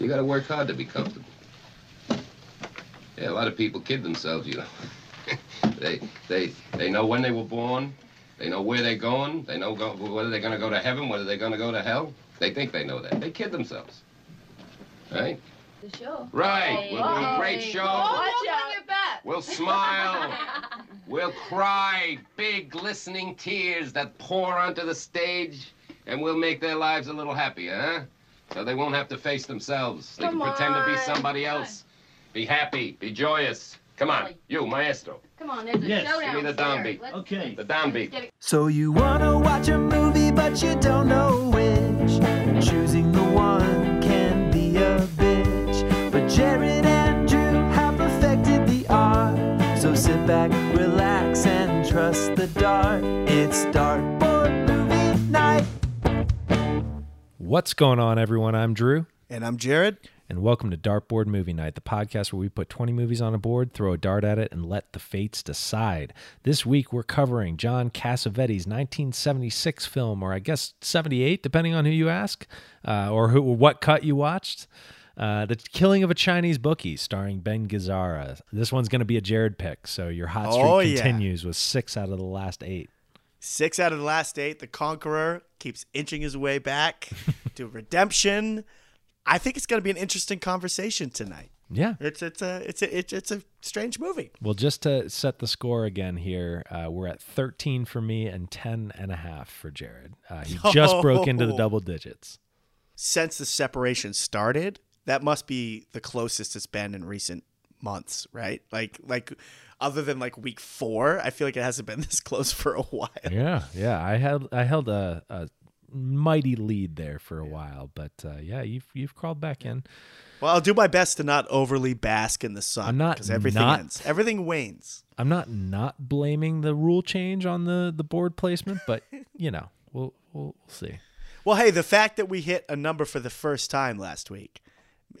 You gotta work hard to be comfortable. Yeah, a lot of people kid themselves, you know. they, they, they know when they were born. They know where they're going. They know go, whether they're gonna go to heaven, whether they're gonna go to hell. They think they know that. They kid themselves. Right? The show. Right. We'll do a great show. Watch out. We'll smile. We'll cry big, glistening tears that pour onto the stage, and we'll make their lives a little happier, huh? So they won't have to face themselves. They Come can pretend to be somebody else. Be happy. Be joyous. Come on, you, maestro. Come on, there's a Yes. showdown. Give me the downbeat. Okay. The downbeat. So you wanna watch a movie, but you don't know which. Choosing the one can be a bitch. But Jared and Drew have perfected the art. So sit back, relax, and trust the dart. It's Dartboard What's going on, everyone? I'm Drew, And I'm Jared. and welcome to Dartboard Movie Night, the podcast where we put 20 movies on a board, throw a dart at it, and let the fates decide. This week, we're covering John Cassavetes' 1976 film, or I guess 78, depending on who you ask, uh, or who, what cut you watched. Uh, the Killing of a Chinese Bookie, starring Ben Gazzara. This one's going to be a Jared pick, so your hot streak Oh, yeah. continues with six out of the last eight. Six out of the last eight. The Conqueror keeps inching his way back to redemption. I think it's going to be an interesting conversation tonight. Yeah, It's it's a it's a it's, it's a strange movie. Well, just to set the score again here, uh, we're at 13 for me and 10 and a half for Jared. Uh, he just broke into the Oh. double digits. Since the separation started, that must be the closest it's been in recent months, right? Like like other than like week four, I feel like it hasn't been this close for a while. Yeah, yeah. I had I held a, a mighty lead there for a while, but uh, yeah, you've you've crawled back in. Well, I'll do my best to not overly bask in the sun. I'm not because everything not- ends. Everything wanes. I'm not not blaming the rule change on the the board placement, but you know, we'll we'll, we'll see. Well, hey, the fact that we hit a number for the first time last week,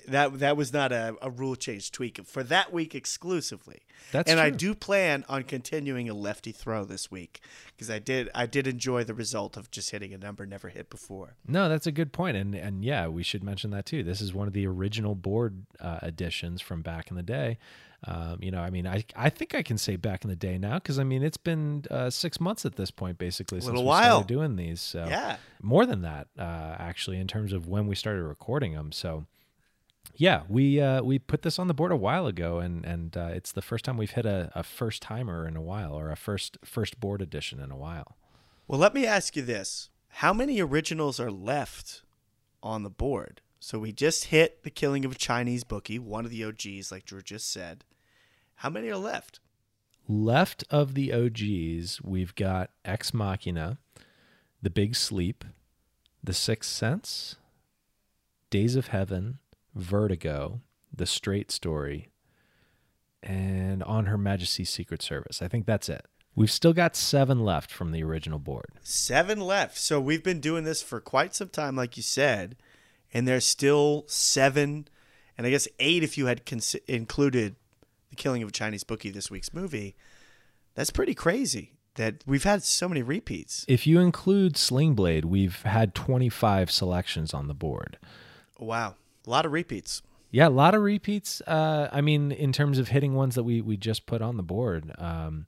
that that was not a, a rule change tweak for that week exclusively. That's and I do plan on continuing a lefty throw this week because I did I did enjoy the result of just hitting a number never hit before. No, that's a good point, and and yeah, we should mention that too. This is one of the original board uh, editions from back in the day. Um, you know, I mean, I I think I can say back in the day now because I mean it's been uh, six months at this point, basically, since Little we while. started doing these. So Yeah. more than that, uh, actually, in terms of when we started recording them. So yeah, we uh, we put this on the board a while ago, and and uh, it's the first time we've hit a, a first timer in a while, or a first first board edition in a while. Well, let me ask you this: How many originals are left on the board? So we just hit the killing of a Chinese bookie, one of the OGs, like Drew just said. How many are left? Left of the OGs, we've got Ex Machina, The Big Sleep, The Sixth Sense, Days of Heaven, Vertigo, The Straight Story, and On Her Majesty's Secret Service. I think that's it. We've still got seven left from the original board. Seven left. So we've been doing this for quite some time, like you said, and there's still seven, and I guess eight if you had cons- included the killing of a Chinese bookie this week's movie. That's pretty crazy that we've had so many repeats. If you include Sling Blade, we've had 25 selections on the board. Wow, a lot of repeats. Yeah, a lot of repeats. Uh, I mean, in terms of hitting ones that we we just put on the board, um,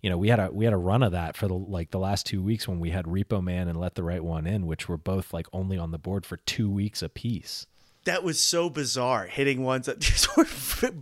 you know, we had a we had a run of that for the like the last two weeks when we had Repo Man and Let the Right One In, which were both like only on the board for two weeks apiece. That was so bizarre, hitting ones that just were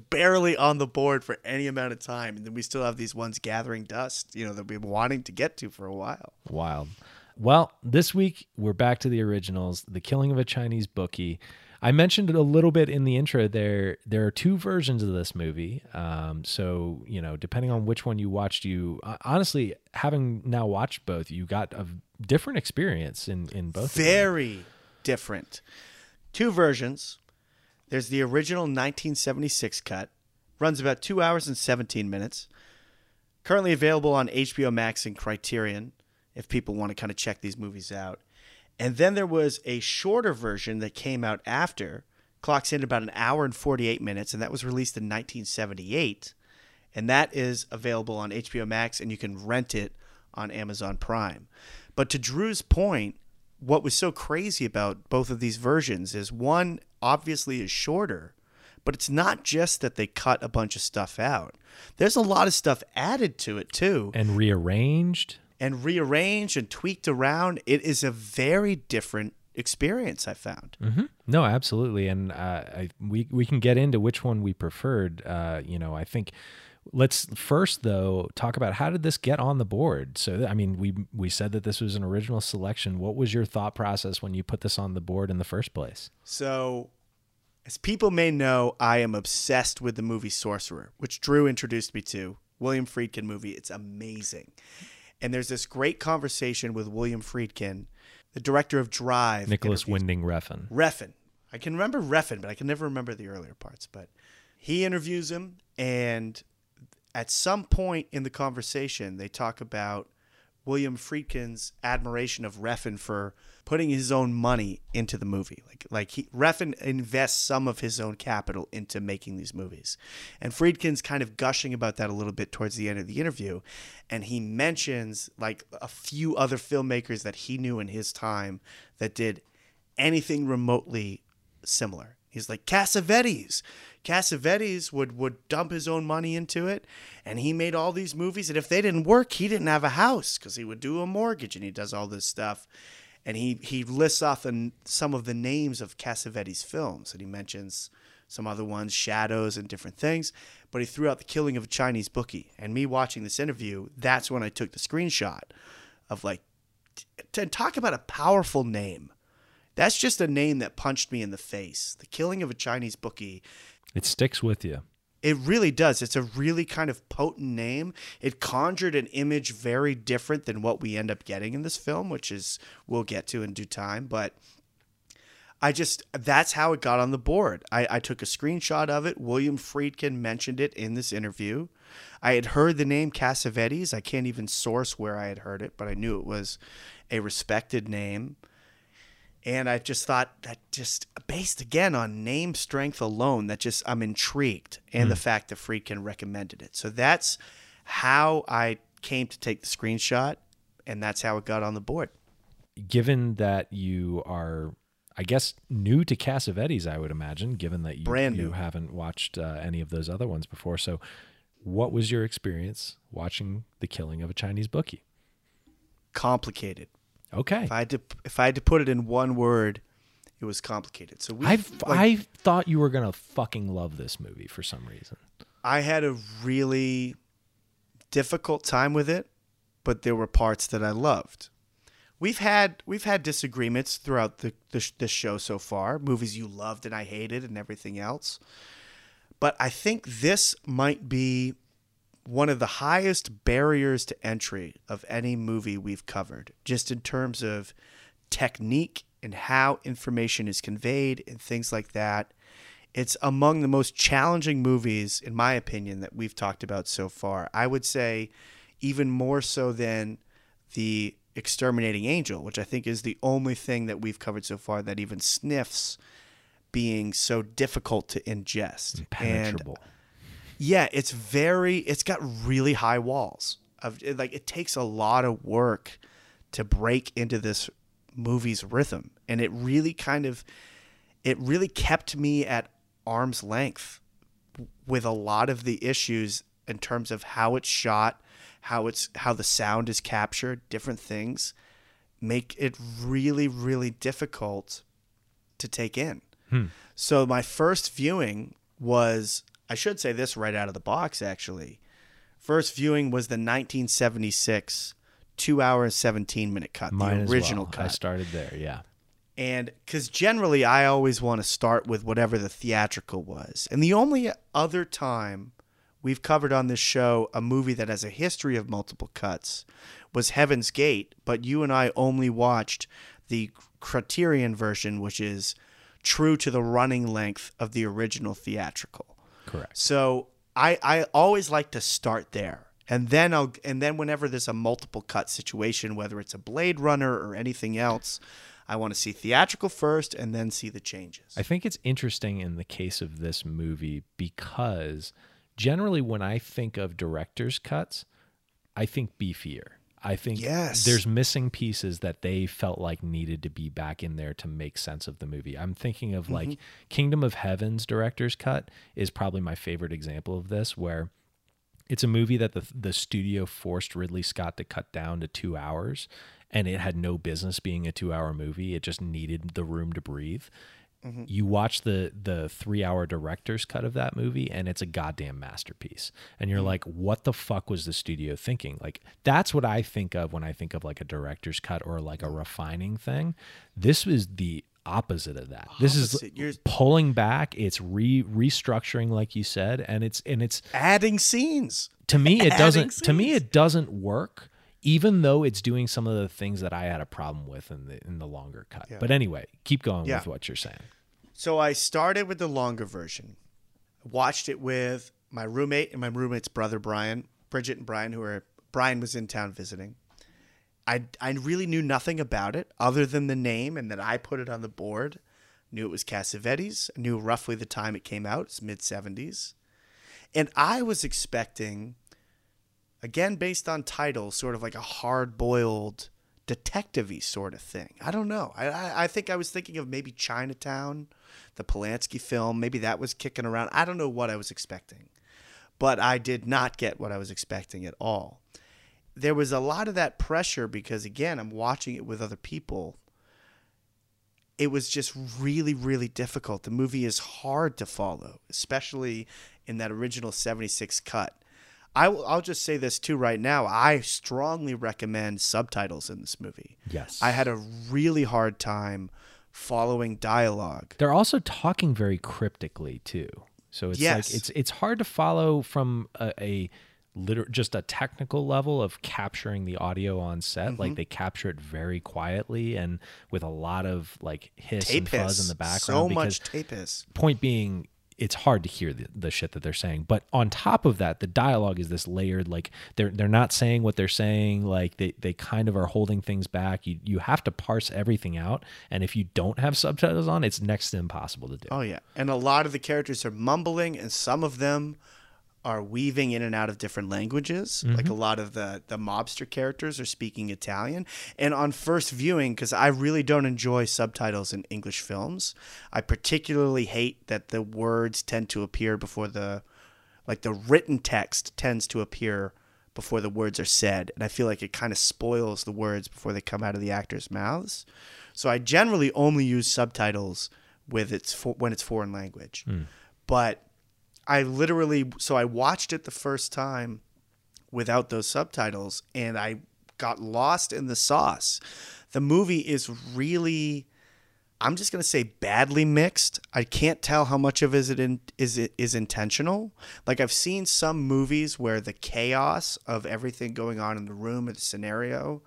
barely on the board for any amount of time, and then we still have these ones gathering dust. You know that we've been wanting to get to for a while. Wild. Well, this week we're back to the originals, The Killing of a Chinese Bookie. I mentioned a little bit in the intro. There, there are two versions of this movie. Um, so you know, depending on which one you watched, you uh, honestly, having now watched both, you got a different experience in in both. very different. Two versions. There's the original 1976 cut, runs about two hours and 17 minutes. Currently available on HBO Max and Criterion, if people want to kind of check these movies out. And then there was a shorter version that came out after, clocks in about an hour and 48 minutes, and that was released in 1978. And that is available on HBO Max, and you can rent it on Amazon Prime. But to Drew's point, what was so crazy about both of these versions is one obviously is shorter, but it's not just that they cut a bunch of stuff out. There's a lot of stuff added to it too And rearranged. And rearranged and tweaked around. It is a very different experience I found. hmm No, absolutely, and uh, I, we we can get into which one we preferred. Uh, you know, I think let's first though talk about how did this get on the board. So, I mean, we we said that this was an original selection. What was your thought process when you put this on the board in the first place? So, as people may know, I am obsessed with the movie Sorcerer, which Drew introduced me to. William Friedkin movie. It's amazing. And there's this great conversation with William Friedkin, the director of Drive. Nicolas Winding Refn. Refn. I can remember Refn, but I can never remember the earlier parts. But he interviews him, and at some point in the conversation, they talk about William Friedkin's admiration of Refn for putting his own money into the movie. Like, like he, Refn invests some of his own capital into making these movies, and Friedkin's kind of gushing about that a little bit towards the end of the interview, and he mentions like a few other filmmakers that he knew in his time that did anything remotely similar. He's like Cassavetes. Cassavetes would would dump his own money into it, and he made all these movies. And if they didn't work, he didn't have a house because he would do a mortgage and he does all this stuff. And he he lists off the, some of the names of Cassavetes films, and he mentions some other ones, Shadows and different things. But he threw out the Killing of a Chinese Bookie. And me watching this interview, that's when I took the screenshot of like, t- to talk about a powerful name. That's just a name that punched me in the face. The killing of a Chinese bookie. It sticks with you. It really does. It's a really kind of potent name. It conjured an image very different than what we end up getting in this film, which is we'll get to in due time. But I just that's how it got on the board. I, I took a screenshot of it. William Friedkin mentioned it in this interview. I had heard the name Cassavetes. I can't even source where I had heard it, but I knew it was a respected name. And I just thought that just based again on name strength alone, that just I'm intrigued and the fact that Friedkin recommended it. So that's how I came to take the screenshot, and that's how it got on the board. Given that you are, I guess, new to Cassavetes, I would imagine, given that you, Brand you haven't watched uh, any of those other ones before. So, what was your experience watching The Killing of a Chinese Bookie? Complicated. Okay. If I had to, if I had to put it in one word, it was complicated. So we, I like, I thought you were gonna fucking love this movie for some reason. I had a really difficult time with it, but there were parts that I loved. We've had we've had disagreements throughout the the, the show so far. Movies you loved and I hated and everything else. But I think this might be one of the highest barriers to entry of any movie we've covered, just in terms of technique and how information is conveyed and things like that. It's among the most challenging movies, in my opinion, that we've talked about so far. I would say even more so than The Exterminating Angel, which I think is the only thing that we've covered so far that even sniffs being so difficult to ingest. And Impenetrable. Yeah, it's very it's got really high walls. Of like it takes a lot of work to break into this movie's rhythm and it really kind of it really kept me at arm's length with a lot of the issues in terms of how it's shot, how it's how the sound is captured, different things make it really really difficult to take in. Hmm. So my first viewing was I should say this right out of the box actually. First viewing was the 1976 2 hour and 17 minute cut, Mine the original well. I started there. Yeah. And because generally I always want to start with whatever the theatrical was. And the only other time we've covered on this show a movie that has a history of multiple cuts was Heaven's Gate, but you and I only watched the Criterion version, which is true to the running length of the original theatrical. Correct. So I I always like to start there. And then I'll and then whenever there's a multiple cut situation, whether it's a Blade Runner or anything else, I want to see theatrical first and then see the changes. I think it's interesting in the case of this movie because generally when I think of director's cuts, I think beefier. I think Yes. there's missing pieces that they felt like needed to be back in there to make sense of the movie. I'm thinking of Mm-hmm. like Kingdom of Heaven's director's cut is probably my favorite example of this, where it's a movie that the the studio forced Ridley Scott to cut down to two hours, and it had no business being a two hour movie. It just needed the room to breathe. Mm-hmm. You watch the the three hour director's cut of that movie, and it's a goddamn masterpiece. And you're mm-hmm. like, what the fuck was the studio thinking? Like that's what I think of when I think of like a director's cut or like a mm-hmm. refining thing. This was the opposite of that. This is You're- pulling back. It's re restructuring, like you said, and it's and it's Adding scenes. to me it doesn't to me it doesn't work even though it's doing some of the things that I had a problem with in the in the longer cut. But anyway, keep going Yeah. with what you're saying. So I started with the longer version. Watched it with my roommate and my roommate's brother Brian, Bridget and Brian, who were Brian was in town visiting. I I really knew nothing about it other than the name and that I put it on the board. Knew it was Cassavetes. Knew roughly the time it came out. It's mid seventies, and I was expecting, again based on title, sort of like a hard boiled detective-y sort of thing. I don't know. I, I I think I was thinking of maybe Chinatown, the Polanski film. Maybe that was kicking around. I don't know what I was expecting, but I did not get what I was expecting at all. There was a lot of that pressure because again, I'm watching it with other people. It was just really, really difficult. The movie is hard to follow, especially in that original 76 cut. I will, I'll just say this too right now. I strongly recommend subtitles in this movie. Yes. I had a really hard time following dialogue. They're also talking very cryptically too. So it's Yes. like it's it's hard to follow from a, a liter- just a technical level of capturing the audio on set. Mm-hmm. Like they capture it very quietly and with a lot of like hiss and Tape fuzz hiss. in the background. So much tape hiss. point being it's hard to hear the, the shit that they're saying. But on top of that the dialogue is this layered like they're they're not saying what they're saying. Like they they kind of are holding things back. You you have to parse everything out. And if you don't have subtitles on it's next to impossible to do. Oh yeah, and a lot of the characters are mumbling, and some of them are weaving in and out of different languages. Like a mm-hmm. lot of the the mobster characters are speaking Italian. And on first viewing, because I really don't enjoy subtitles in English films, I particularly hate that the words tend to appear before the, like the written text tends to appear before the words are said, and I feel like it kind of spoils the words before they come out of the actors' mouths. So I generally only use subtitles with its fo- when it's foreign language. Hmm. But I literally so I watched it the first time without those subtitles and I got lost in the sauce. The movie is really I'm just going to say badly mixed. I can't tell how much of is it in, is it is intentional. Like I've seen some movies where the chaos of everything going on in the room or the scenario.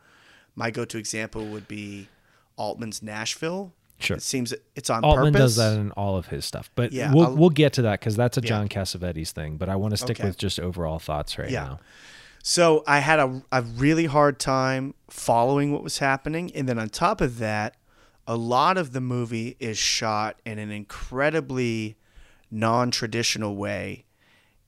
My go-to example would be Altman's Nashville. Sure. It seems it's on Altman purpose. does that in all of his stuff, but Yeah, we'll I'll- we'll get to that because that's a Yeah. John Cassavetes thing. But I want to stick Okay. with just overall thoughts right Yeah. now. So I had a, a really hard time following what was happening. And then on top of that, a lot of the movie is shot in an incredibly non traditional way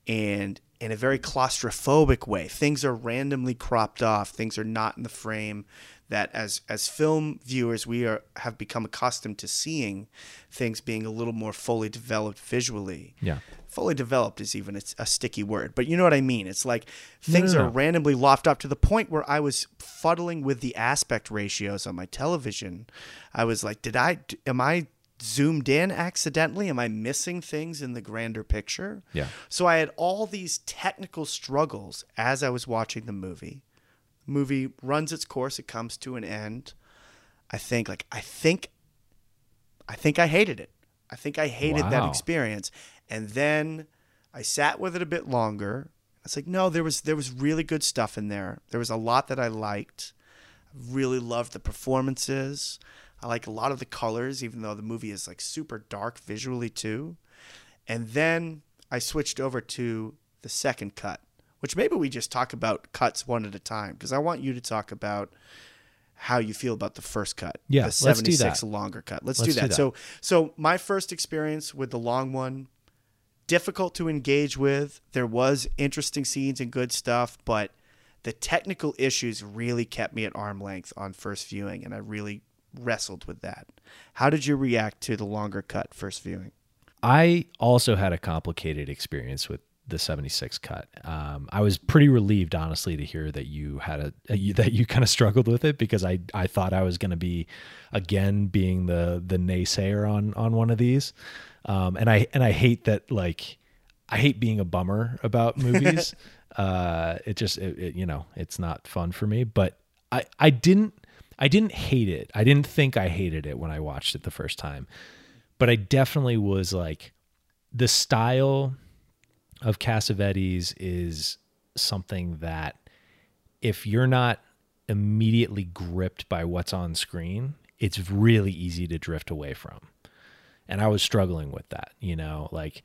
and in a very claustrophobic way. Things are randomly cropped off, things are not in the frame that as as film viewers we are have become accustomed to seeing things being a little more fully developed visually Yeah. fully developed is even a, a sticky word, but you know what I mean. It's like No, things no, are randomly lofted up to the point where I was fuddling with the aspect ratios on my television. I was like, did I am I zoomed in accidentally? Am I missing things in the grander picture? Yeah. So I had all these technical struggles as I was watching the movie. Movie runs its course, it comes to an end. I think like I think I think I hated it. I think I hated that experience. And then I sat with it a bit longer. It's like, no, there was there was really good stuff in there. There was a lot that I liked. I really loved the performances. I like a lot of the colors, even though the movie is like super dark visually too. And then I switched over to the second cut, which maybe we just talk about cuts one at a time because I want you to talk about how you feel about the first cut. Yeah, the let's do 76 that. longer cut. Let's, Let's do, do that. that. So so my first experience with the long one difficult to engage with. There was interesting scenes and good stuff, but The technical issues really kept me at arm length on first viewing, and I really wrestled with that. How did you react to the longer cut first viewing? I also had a complicated experience with the 76 cut. Um, I was pretty relieved, honestly, to hear that you had a, a you, that you kind of struggled with it because I I thought I was going to be again being the the naysayer on on one of these, um, and I and I hate that like I hate being a bummer about movies. uh, it just it, it, you know it's not fun for me, but I I didn't I didn't hate it. I didn't think I hated it when I watched it the first time, but I definitely was like the style of Cassavetes is something that if you're not immediately gripped by what's on screen, it's really easy to drift away from. And I was struggling with that, you know, like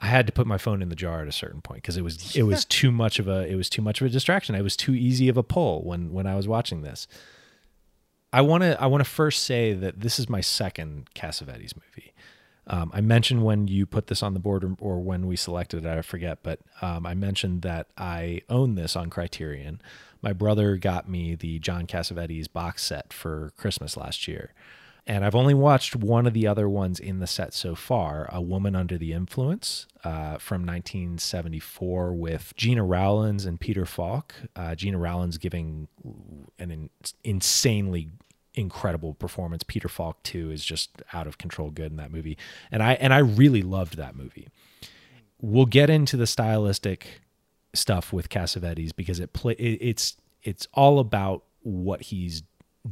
I had to put my phone in the jar at a certain point because it was it was too much of a it was too much of a distraction. It was too easy of a pull when when I was watching this. I want to I want to first say that this is my second Cassavetes movie. Um, I mentioned when you put this on the board or, or when we selected it, I forget, but um, I mentioned that I own this on Criterion. My brother got me the John Cassavetes box set for Christmas last year. And I've only watched one of the other ones in the set so far A Woman Under the Influence uh, from 1974 with Gena Rowlands and Peter Falk. Uh, Gena Rowlands giving an in- insanely incredible performance. Peter Falk too is just out of control good in that movie, and I and I really loved that movie. We'll get into the stylistic stuff with Cassavetes because it play it, it's it's all about what he's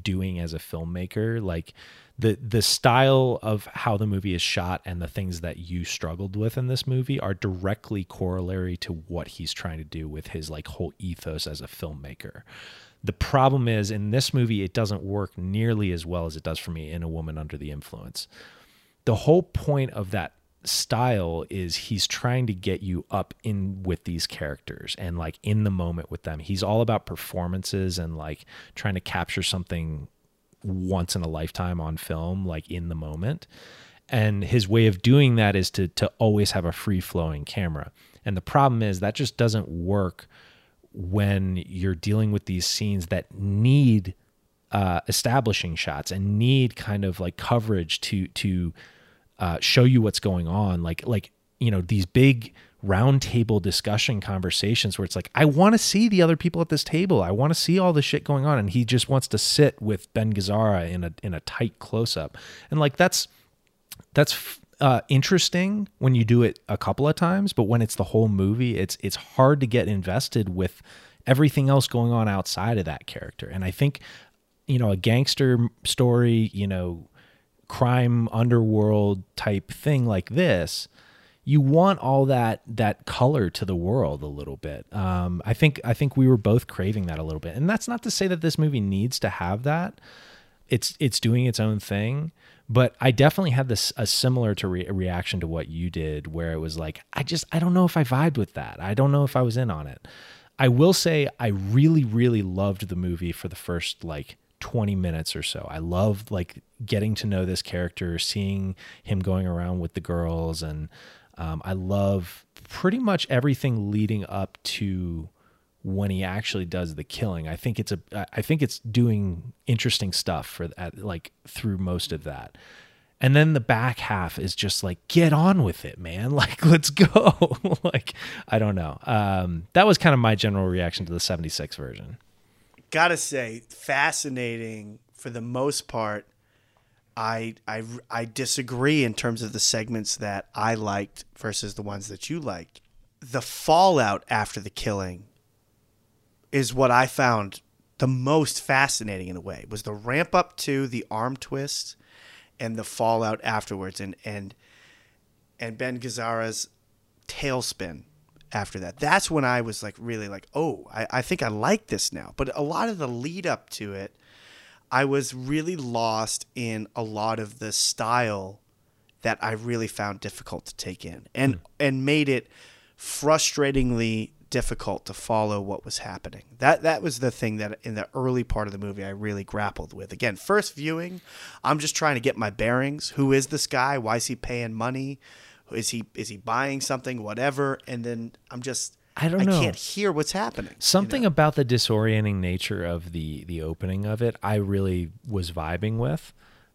doing as a filmmaker like the the style of how the movie is shot and the things that you struggled with in this movie are directly corollary to what he's trying to do with his like whole ethos as a filmmaker the problem is in this movie, it doesn't work nearly as well as it does for me in A Woman Under the Influence. The whole point of that style is he's trying to get you up in with these characters and like in the moment with them. He's all about performances and like trying to capture something once in a lifetime on film, like in the moment. And his way of doing that is to to always have a free flowing camera. And the problem is that just doesn't work when you're dealing with these scenes that need uh, establishing shots and need kind of like coverage to to uh, show you what's going on, like like you know these big roundtable discussion conversations where it's like I want to see the other people at this table, I want to see all the shit going on, and he just wants to sit with Ben Gazzara in a in a tight close up, and like that's that's uh, interesting when you do it a couple of times, but when it's the whole movie, it's it's hard to get invested with everything else going on outside of that character. And I think, you know, a gangster story, you know, crime underworld type thing like this, you want all that that color to the world a little bit. Um, I think I think we were both craving that a little bit, and that's not to say that this movie needs to have that. It's it's doing its own thing but I definitely had this a similar to re- reaction to what you did, where it was like, I just I don't know if I vibed with that. I don't know if I was in on it. I will say I really really loved the movie for the first like 20 minutes or so. I loved like getting to know this character, seeing him going around with the girls, and um, I love pretty much everything leading up to when he actually does the killing. I think it's a I think it's doing interesting stuff for that like through most of that. And then the back half is just like get on with it, man. Like let's go. like I don't know. Um that was kind of my general reaction to the 76 version. Got to say fascinating for the most part. I, I I disagree in terms of the segments that I liked versus the ones that you liked. The fallout after the killing is what I found the most fascinating in a way was the ramp up to the arm twist and the fallout afterwards and and and Ben Gazzara's tailspin after that. That's when I was like really like, oh, I, I think I like this now. But a lot of the lead up to it, I was really lost in a lot of the style that I really found difficult to take in and mm. and made it frustratingly difficult to follow what was happening. That that was the thing that in the early part of the movie I really grappled with. Again, first viewing, I'm just trying to get my bearings. Who is this guy? Why is he paying money? Is he is he buying something? Whatever. And then I'm just I don't I know. can't hear what's happening. you Something know? about the disorienting nature of the the opening of it, I really was vibing with.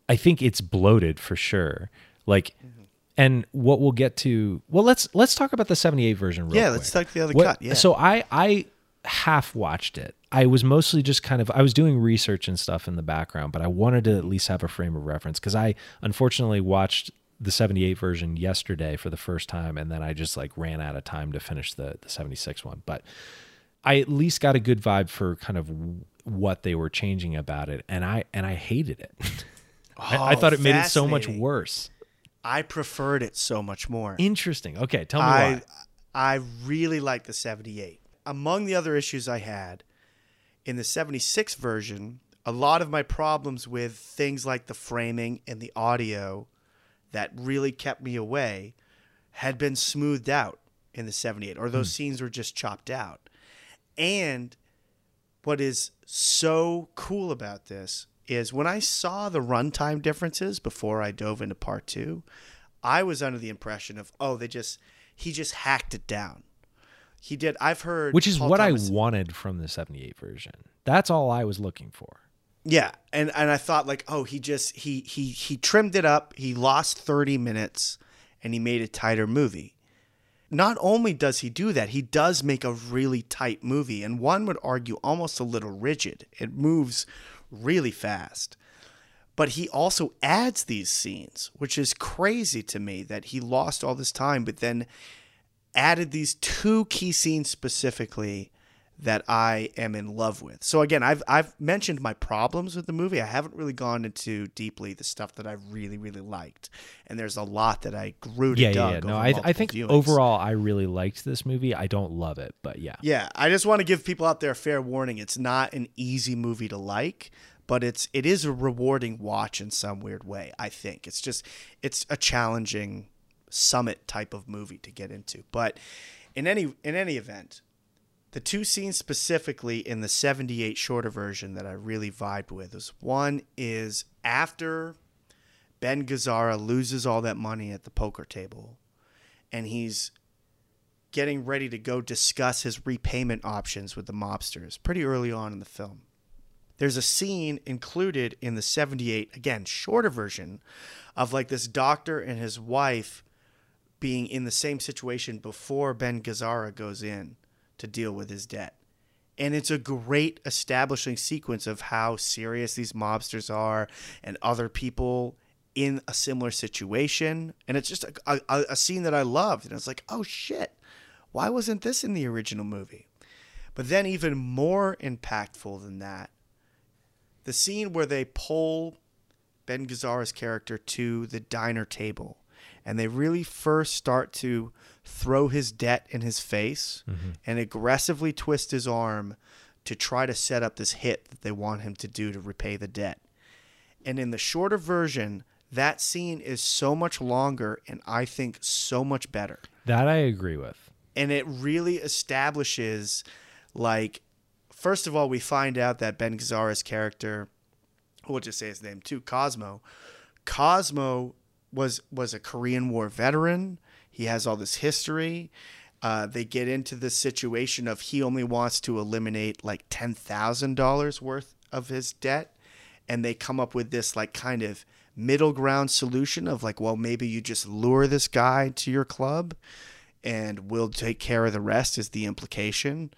I think it's bloated for sure. Like, Mm-hmm. And what we'll get to. Well, let's let's talk about the '78 version. Real Yeah, quick. let's talk the other What- cut. Yeah. So I I half watched it. I was mostly just kind of I was doing research and stuff in the background, but I wanted to at least have a frame of reference because I unfortunately watched the 78 version yesterday for the first time and then I just like ran out of time to finish the the 76 one. But I at least got a good vibe for kind of what they were changing about it and I and I hated it. I, I Oh, thought it made it so much worse. I preferred it so much more. Interesting. Okay, tell me I why. I really like the 78. Among the other issues I had in the 76 version, a lot of my problems with things like the framing and the audio that really kept me away had been smoothed out in the 78 or those hmm. scenes were just chopped out. And what is so cool about this is when I saw the runtime differences before I dove into part two, I was under the impression of, oh, they just he just hacked it down. He did. I've heard, Which is Paul what Thomas- I wanted from the 78 version. That's all I was looking for. Yeah, and and I thought like, oh, he just he he he trimmed it up. He lost thirty minutes, and he made a tighter movie. Not only does he do that, he does make a really tight movie, and one would argue almost a little rigid. It moves really fast. But he also adds these scenes, which is crazy to me that he lost all this time, but then added these two key scenes specifically that I am in love with. So again, I've I've mentioned my problems with the movie. I haven't really gone into deeply the stuff that I really really liked, and there's a lot that I grew to Yeah, yeah, yeah. No, I, I think viewings. overall I really liked this movie. I don't love it, but yeah. Yeah, I just want to give people out there a fair warning. It's not an easy movie to like, but it's it is a rewarding watch in some weird way. I think it's just it's a challenging summit type of movie to get into. But in any in any event, the two scenes specifically in the 78 shorter version that I really vibed with is one is after Ben Gazzara loses all that money at the poker table and he's getting ready to go discuss his repayment options with the mobsters pretty early on in the film. There's a scene included in the 78, again, shorter version, of like this doctor and his wife being in the same situation before Ben Gazzara goes in to deal with his debt. And it's a great establishing sequence of how serious these mobsters are and other people in a similar situation. And it's just a, a, a scene that I loved. And it's like, oh shit, why wasn't this in the original movie? But then, even more impactful than that, the scene where they pull Ben Gazzara's character to the diner table and they really first start to throw his debt in his face mm-hmm. and aggressively twist his arm to try to set up this hit that they want him to do to repay the debt. And in the shorter version, that scene is so much longer and I think so much better That I agree with. and it really establishes like first of all we find out that ben gazzara's character we'll just say his name too cosmo cosmo was was a korean war veteran. He has all this history. Uh, they get into this situation of he only wants to eliminate like $10000 worth of his debt. And they come up with this like kind of middle ground solution of like well maybe you just lure this guy to your club and we'll take care of the rest is the implication.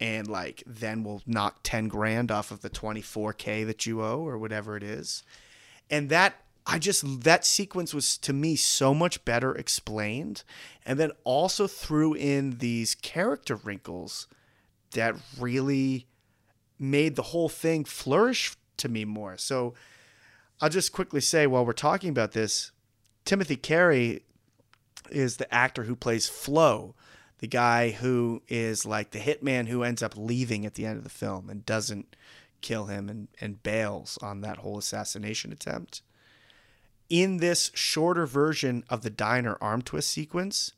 And like then we'll knock 10 grand off of the 24k that you owe or whatever it is. And that i just that sequence was to me so much better explained and then also threw in these character wrinkles that really made the whole thing flourish to me more so i'll just quickly say while we're talking about this timothy carey is the actor who plays Flo, the guy who is like the hitman who ends up leaving at the end of the film and doesn't kill him and, and bails on that whole assassination attempt. In this shorter version of the diner arm twist sequence,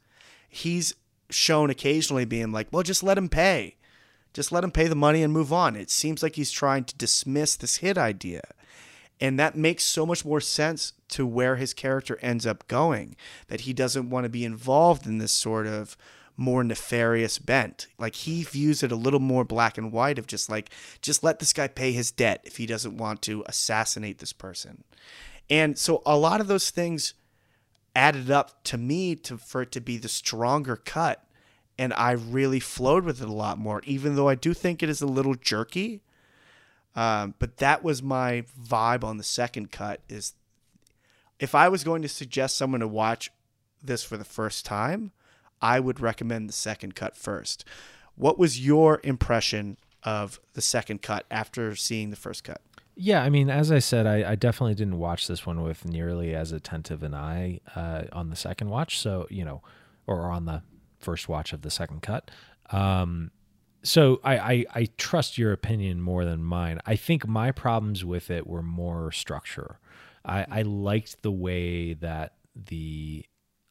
he's shown occasionally being like, well, just let him pay. Just let him pay the money and move on. It seems like he's trying to dismiss this hit idea. And that makes so much more sense to where his character ends up going. That he doesn't want to be involved in this sort of more nefarious bent. Like he views it a little more black and white of just like just let this guy pay his debt if he doesn't want to assassinate this person. And so a lot of those things added up to me to for it to be the stronger cut and I really flowed with it a lot more even though I do think it is a little jerky. Um, but that was my vibe on the second cut is if I was going to suggest someone to watch this for the first time, I would recommend the second cut first. What was your impression of the second cut after seeing the first cut? Yeah, I mean, as I said, I, I definitely didn't watch this one with nearly as attentive an eye uh, on the second watch. So, you know, or on the first watch of the second cut. Um, so I, I, I trust your opinion more than mine. I think my problems with it were more structure. I, I liked the way that the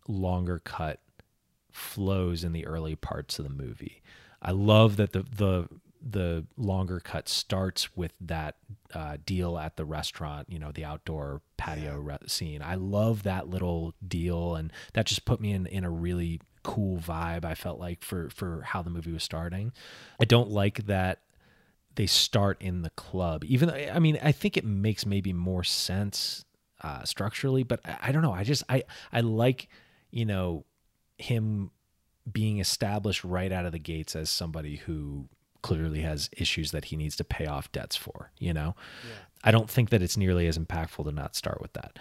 longer cut flows in the early parts of the movie. I love that the the the longer cut starts with that uh, deal at the restaurant, you know, the outdoor patio re- scene. I love that little deal, and that just put me in in a really cool vibe. I felt like for for how the movie was starting. I don't like that they start in the club. Even though, I mean, I think it makes maybe more sense uh, structurally, but I, I don't know. I just I I like you know him being established right out of the gates as somebody who clearly has issues that he needs to pay off debts for, you know? Yeah. I don't think that it's nearly as impactful to not start with that.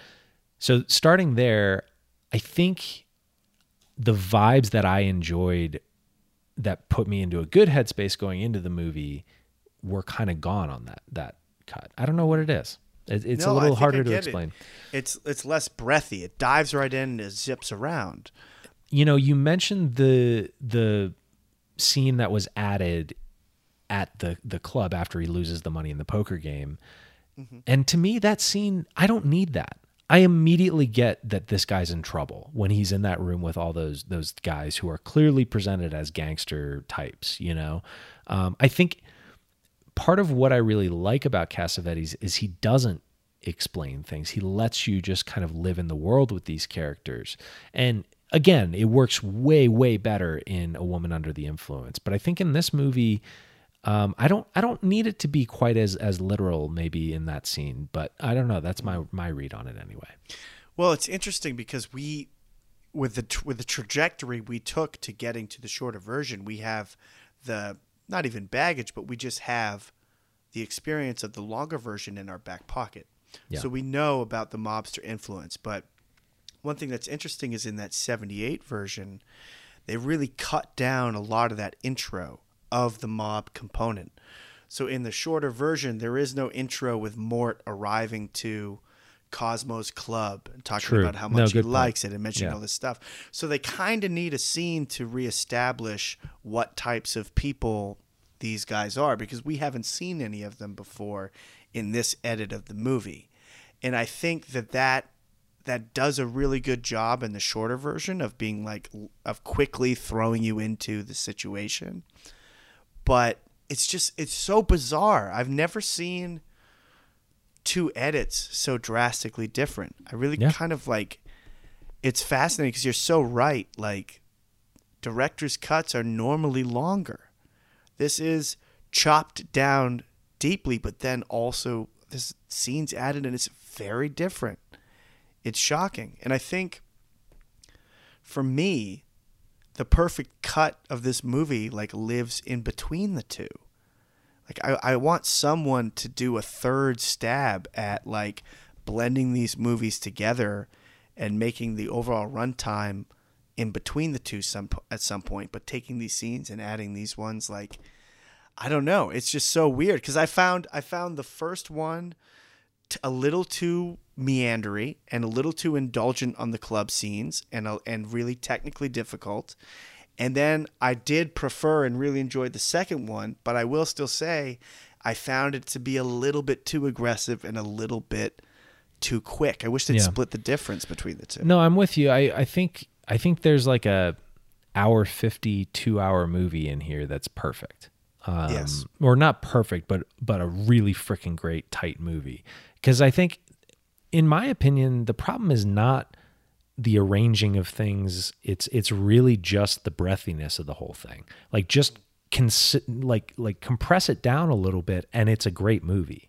So starting there, I think the vibes that I enjoyed that put me into a good headspace going into the movie were kind of gone on that that cut. I don't know what it is. It, it's no, a little harder to explain. It. It's it's less breathy. It dives right in and it zips around. You know, you mentioned the the scene that was added at the the club after he loses the money in the poker game. Mm-hmm. And to me that scene I don't need that. I immediately get that this guy's in trouble when he's in that room with all those those guys who are clearly presented as gangster types, you know. Um, I think part of what I really like about Cassavetes is he doesn't explain things. He lets you just kind of live in the world with these characters. And again, it works way way better in A Woman Under the Influence. But I think in this movie um, I don't I don't need it to be quite as as literal maybe in that scene, but I don't know. That's my my read on it anyway. Well, it's interesting because we with the with the trajectory we took to getting to the shorter version, we have the not even baggage, but we just have the experience of the longer version in our back pocket. Yeah. So we know about the mobster influence, but one thing that's interesting is in that 78 version, they really cut down a lot of that intro of the mob component. So in the shorter version, there is no intro with Mort arriving to Cosmo's club and talking True. about how much no, he likes it and mentioning yeah. all this stuff. So they kind of need a scene to reestablish what types of people these guys are because we haven't seen any of them before in this edit of the movie. And I think that that that does a really good job in the shorter version of being like of quickly throwing you into the situation but it's just it's so bizarre. I've never seen two edits so drastically different. I really yeah. kind of like it's fascinating because you're so right. Like director's cuts are normally longer. This is chopped down deeply, but then also this scenes added and it's very different. It's shocking. And I think for me, the perfect cut of this movie like lives in between the two. Like I, I want someone to do a third stab at like blending these movies together and making the overall runtime in between the two some at some point, but taking these scenes and adding these ones like I don't know. It's just so weird because I found I found the first one a little too meandery and a little too indulgent on the club scenes and and really technically difficult. And then I did prefer and really enjoyed the second one, but I will still say I found it to be a little bit too aggressive and a little bit too quick. I wish they'd yeah. split the difference between the two. No, I'm with you. I, I think I think there's like a hour 52 hour movie in here that's perfect. Um, yes. or not perfect, but but a really freaking great tight movie. Because I think, in my opinion, the problem is not the arranging of things. It's it's really just the breathiness of the whole thing. Like just consi- like like compress it down a little bit, and it's a great movie.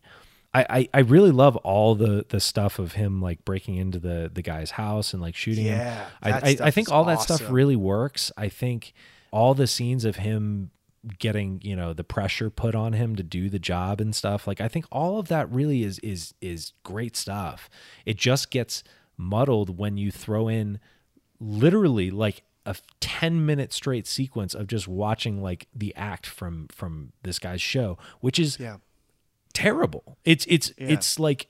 I, I, I really love all the the stuff of him like breaking into the the guy's house and like shooting him. Yeah, I, I, I think all that stuff really works. I think all the scenes of him getting you know the pressure put on him to do the job and stuff like i think all of that really is is is great stuff it just gets muddled when you throw in literally like a 10 minute straight sequence of just watching like the act from from this guy's show which is Yeah. terrible it's it's Yeah. it's like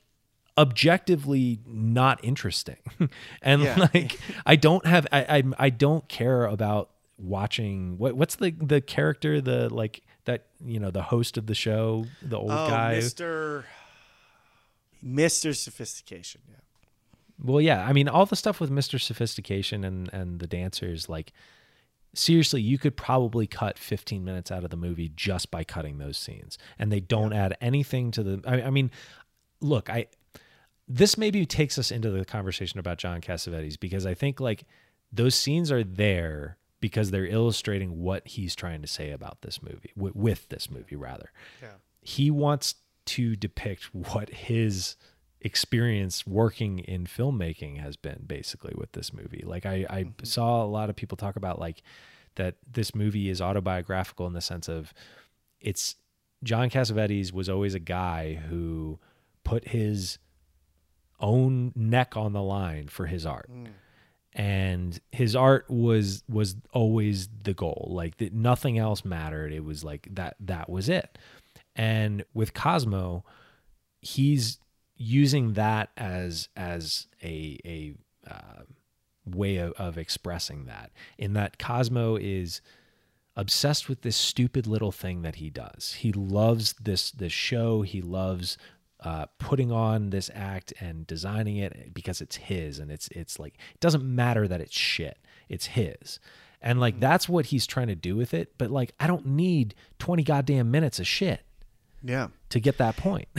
objectively not interesting and Yeah. like i don't have I, I i don't care about watching what what's the the character the like that you know the host of the show the old Oh, guy Mr. Mr. Sophistication. Yeah. Well, yeah. I mean, all the stuff with Mr. Sophistication and and the dancers, like seriously, you could probably cut 15 minutes out of the movie just by cutting those scenes, and they don't add anything to the. I, I mean, look, I this maybe takes us into the conversation about John Cassavetes because I think like those scenes are there because they're illustrating what he's trying to say about this movie with, with this movie rather. Yeah. he wants to depict what his experience working in filmmaking has been basically with this movie. Like i, I mm-hmm. saw a lot of people talk about like that this movie is autobiographical in the sense of it's john cassavetes was always a guy who put his own neck on the line for his art mm. And his art was was always the goal. Like that nothing else mattered. It was like that that was it. And with cosmo he's using that as as a a uh, way of, of expressing that in that cosmo is obsessed with this stupid little thing that he does. He loves this this show. He loves uh, putting on this act and designing it because it's his and it's it's like it doesn't matter that it's shit it's his and like that's what he's trying to do with it but like i don't need 20 goddamn minutes of shit Yeah. to get that point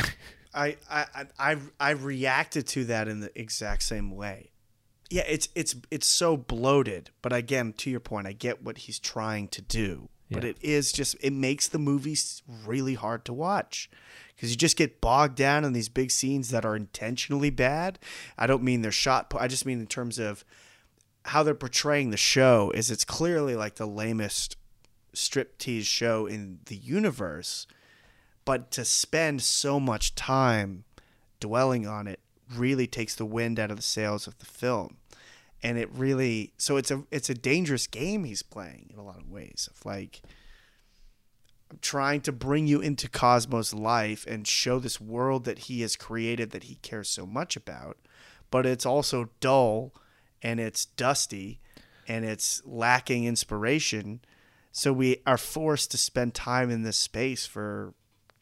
I, I I I I reacted to that in the exact same way. Yeah, it's it's it's so bloated, but again, to your point, I get what he's trying to do. But Yeah. it is just it makes the movies really hard to watch because you just get bogged down in these big scenes that are intentionally bad. I don't mean they're shot. I just mean in terms of how they're portraying the show. Is it's clearly like the lamest striptease show in the universe but to spend so much time dwelling on it really takes the wind out of the sails of the film and it really so it's a it's a dangerous game he's playing in a lot of ways of like trying to bring you into Cosmo's life and show this world that he has created that he cares so much about but it's also dull and it's dusty and it's lacking inspiration. So we are forced to spend time in this space for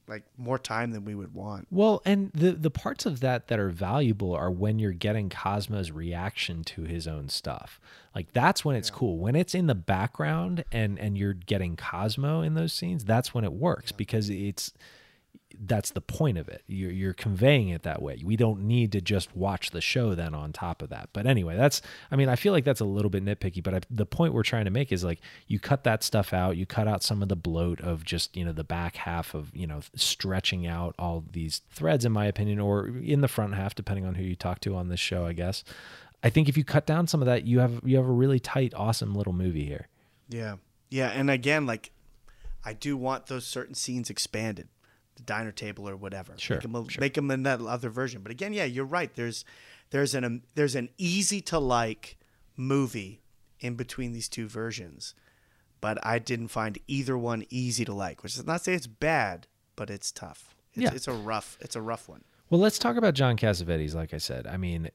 like more time than we would want. Well, and the the parts of that that are valuable are when you're getting Cosmo's reaction to his own stuff. Like that's when it's cool. When it's in the background and and you're getting Cosmo in those scenes, that's when it works because it's that's the point of it. You're you're conveying it that way. We don't need to just watch the show then on top of that. But anyway, that's I mean, I feel like that's a little bit nitpicky, but I, the point we're trying to make is like you cut that stuff out, you cut out some of the bloat of just, you know, the back half of, you know, stretching out all these threads in my opinion or in the front half depending on who you talk to on this show, I guess. I think if you cut down some of that, you have you have a really tight awesome little movie here. Yeah. Yeah, and again like I do want those certain scenes expanded. The diner table or whatever. Sure, Make them, a, sure. make them in that other version. But again, yeah, you're right. There's there's an um, there's an easy to like movie in between these two versions. But I didn't find either one easy to like, which is not to say it's bad, but it's tough. It's, Yeah. it's a rough it's a rough one. Well, let's talk about John Cassavetes. Like I said, I mean,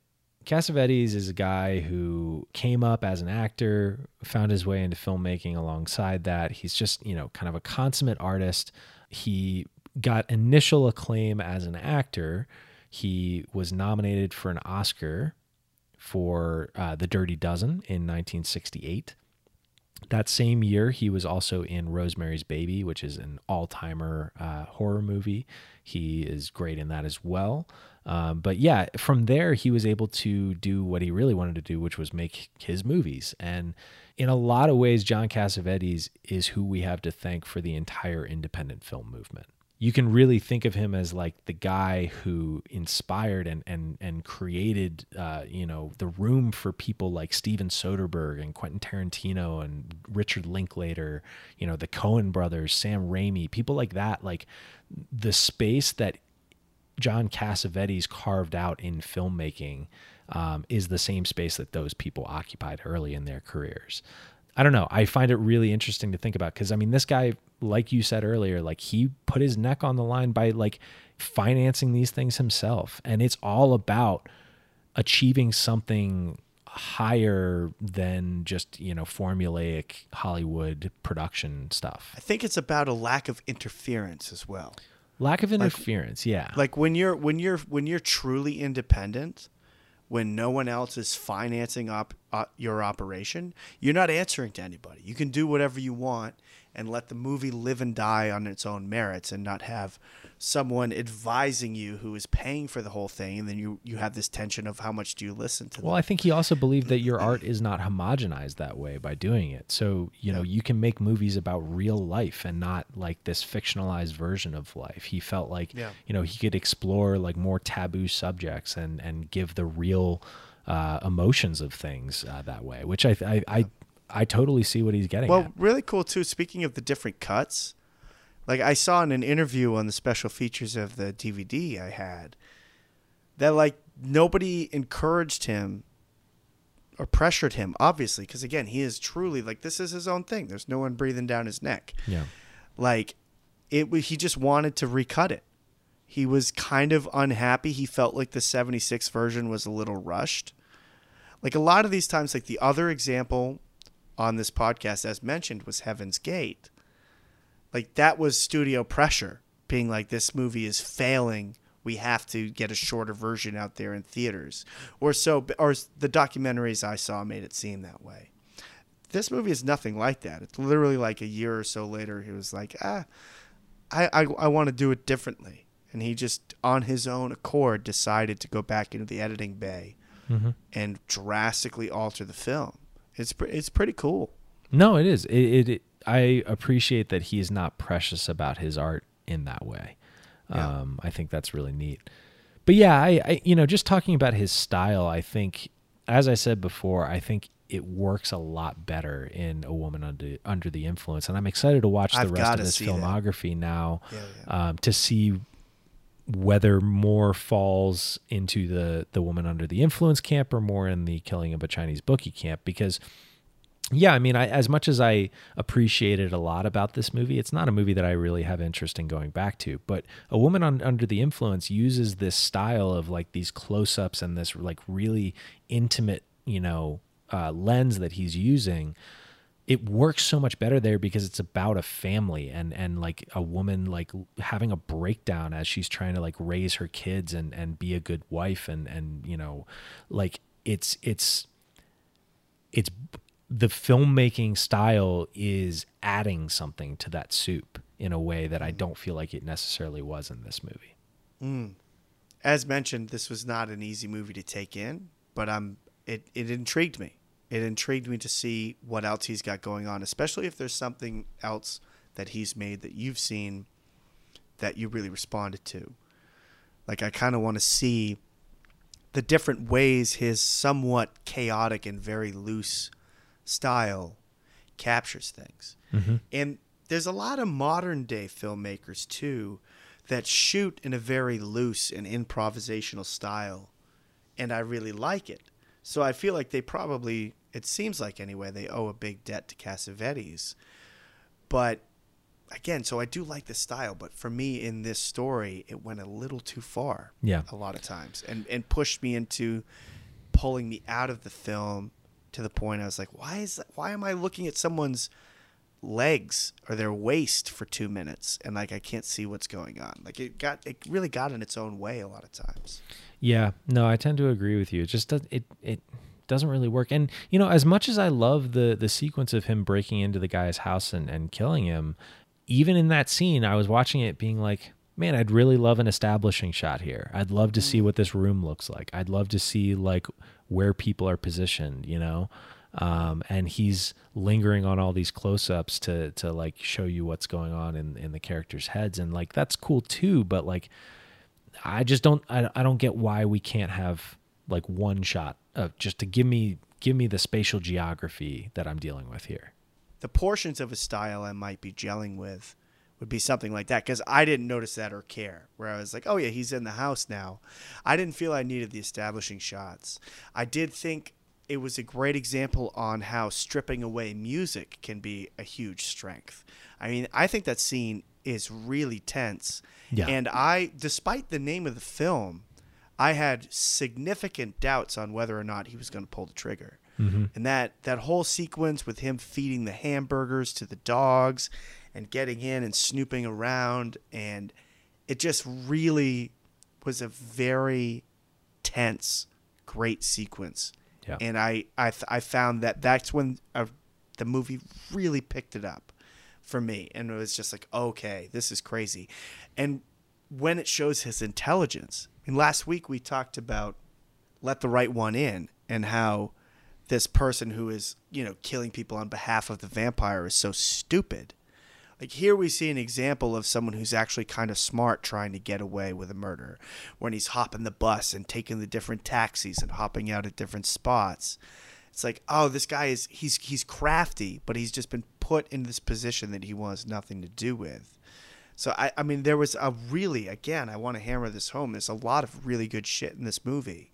Cassavetes is a guy who came up as an actor, found his way into filmmaking alongside that. He's just, you know, kind of a consummate artist. He got initial acclaim as an actor. He was nominated for an Oscar for uh, The Dirty Dozen in 1968. That same year, he was also in Rosemary's Baby, which is an all timer uh, horror movie. He is great in that as well. Um, but yeah, from there he was able to do what he really wanted to do, which was make his movies. And in a lot of ways, John Cassavetes is who we have to thank for the entire independent film movement. You can really think of him as like the guy who inspired and and and created, uh, you know, the room for people like Steven Soderbergh and Quentin Tarantino and Richard Linklater, you know, the Coen brothers, Sam Raimi, people like that. Like the space that John Cassavetes carved out in filmmaking um, is the same space that those people occupied early in their careers. I don't know. I find it really interesting to think about because I mean, this guy, like you said earlier, like he put his neck on the line by like financing these things himself, and it's all about achieving something higher than just you know formulaic Hollywood production stuff. I think it's about a lack of interference as well. Lack of interference, yeah. Like when you're when you're when you're truly independent, when no one else is financing op, uh, your operation, you're not answering to anybody. You can do whatever you want and let the movie live and die on its own merits and not have someone advising you who is paying for the whole thing and then you you have this tension of how much do you listen to them. Well, I think he also believed that your art is not homogenized that way by doing it. So, you know, you can make movies about real life and not like this fictionalized version of life. He felt like, Yeah. you know, he could explore like more taboo subjects and and give the real uh, emotions of things uh, that way, which I I, I I totally see what he's getting Well, at. really cool too. Speaking of the different cuts, like I saw in an interview on the special features of the DVD I had, that like nobody encouraged him or pressured him, obviously, because again, he is truly like this is his own thing. There's no one breathing down his neck. Yeah. Like it, he just wanted to recut it. He was kind of unhappy. He felt like the 76 version was a little rushed. Like a lot of these times, like the other example on this podcast, as mentioned, was Heaven's Gate. Like that was studio pressure, being like, this movie is failing. We have to get a shorter version out there in theaters. Or so, or the documentaries I saw made it seem that way. This movie is nothing like that. It's literally like a year or so later, he was like, ah, I, I, I want to do it differently. And he just, on his own accord, decided to go back into the editing bay and drastically alter the film. It's, pre- it's pretty cool. No, it is. It, it, it I appreciate that he's not precious about his art in that way. Yeah. Um, I think that's really neat. But yeah, I, I you know just talking about his style, I think as I said before, I think it works a lot better in a woman under under the influence, and I'm excited to watch the I've rest of his see that. filmography now Yeah, yeah. Um, to see whether more falls into the the woman under the influence camp or more in the killing of a Chinese bookie camp because yeah, I mean, I, as much as I appreciated a lot about this movie, it's not a movie that I really have interest in going back to. But A Woman on, Under the Influence uses this style of like these close ups and this like really intimate, you know, uh, lens that he's using. It works so much better there because it's about a family and and like a woman like having a breakdown as she's trying to like raise her kids and and be a good wife and and you know like it's it's it's the filmmaking style is adding something to that soup in a way that I don't feel like it necessarily was in this movie. As mentioned, this was not an easy movie to take in, but um, it, it intrigued me. It intrigued me to see what else he's got going on, especially if there's something else that he's made that you've seen that you really responded to. Like, I kind of want to see the different ways his somewhat chaotic and very loose style captures things. Mm-hmm. And there's a lot of modern day filmmakers too that shoot in a very loose and improvisational style. And I really like it. So I feel like they probably, it seems like anyway, they owe a big debt to Cassavetes. But again, so I do like the style, but for me in this story, it went a little too far. Yeah. A lot of times. And and pushed me into pulling me out of the film to the point I was like, why is that, why am I looking at someone's legs or their waist for two minutes and like I can't see what's going on. Like it got it really got in its own way a lot of times. Yeah, no, I tend to agree with you. It just does it it doesn't really work. And you know, as much as I love the the sequence of him breaking into the guy's house and, and killing him, even in that scene, I was watching it being like, man, I'd really love an establishing shot here. I'd love to see mm. what this room looks like. I'd love to see like where people are positioned, you know. Um, and he's lingering on all these close-ups to to like show you what's going on in in the characters' heads, and like that's cool too. But like, I just don't I, I don't get why we can't have like one shot of just to give me give me the spatial geography that I'm dealing with here. The portions of a style I might be gelling with would be something like that because I didn't notice that or care. Where I was like, oh yeah, he's in the house now. I didn't feel I needed the establishing shots. I did think it was a great example on how stripping away music can be a huge strength. I mean, I think that scene is really tense. Yeah. And I, despite the name of the film, I had significant doubts on whether or not he was going to pull the trigger. Mm-hmm. And that that whole sequence with him feeding the hamburgers to the dogs and getting in and snooping around and it just really was a very tense great sequence. Yeah. And I I th- I found that that's when uh, the movie really picked it up for me and it was just like okay, this is crazy. And when it shows his intelligence. I mean, last week we talked about let the right one in and how this person who is you know killing people on behalf of the vampire is so stupid like here we see an example of someone who's actually kind of smart trying to get away with a murder when he's hopping the bus and taking the different taxis and hopping out at different spots it's like oh this guy is he's he's crafty but he's just been put in this position that he wants nothing to do with so I, I mean there was a really again I want to hammer this home there's a lot of really good shit in this movie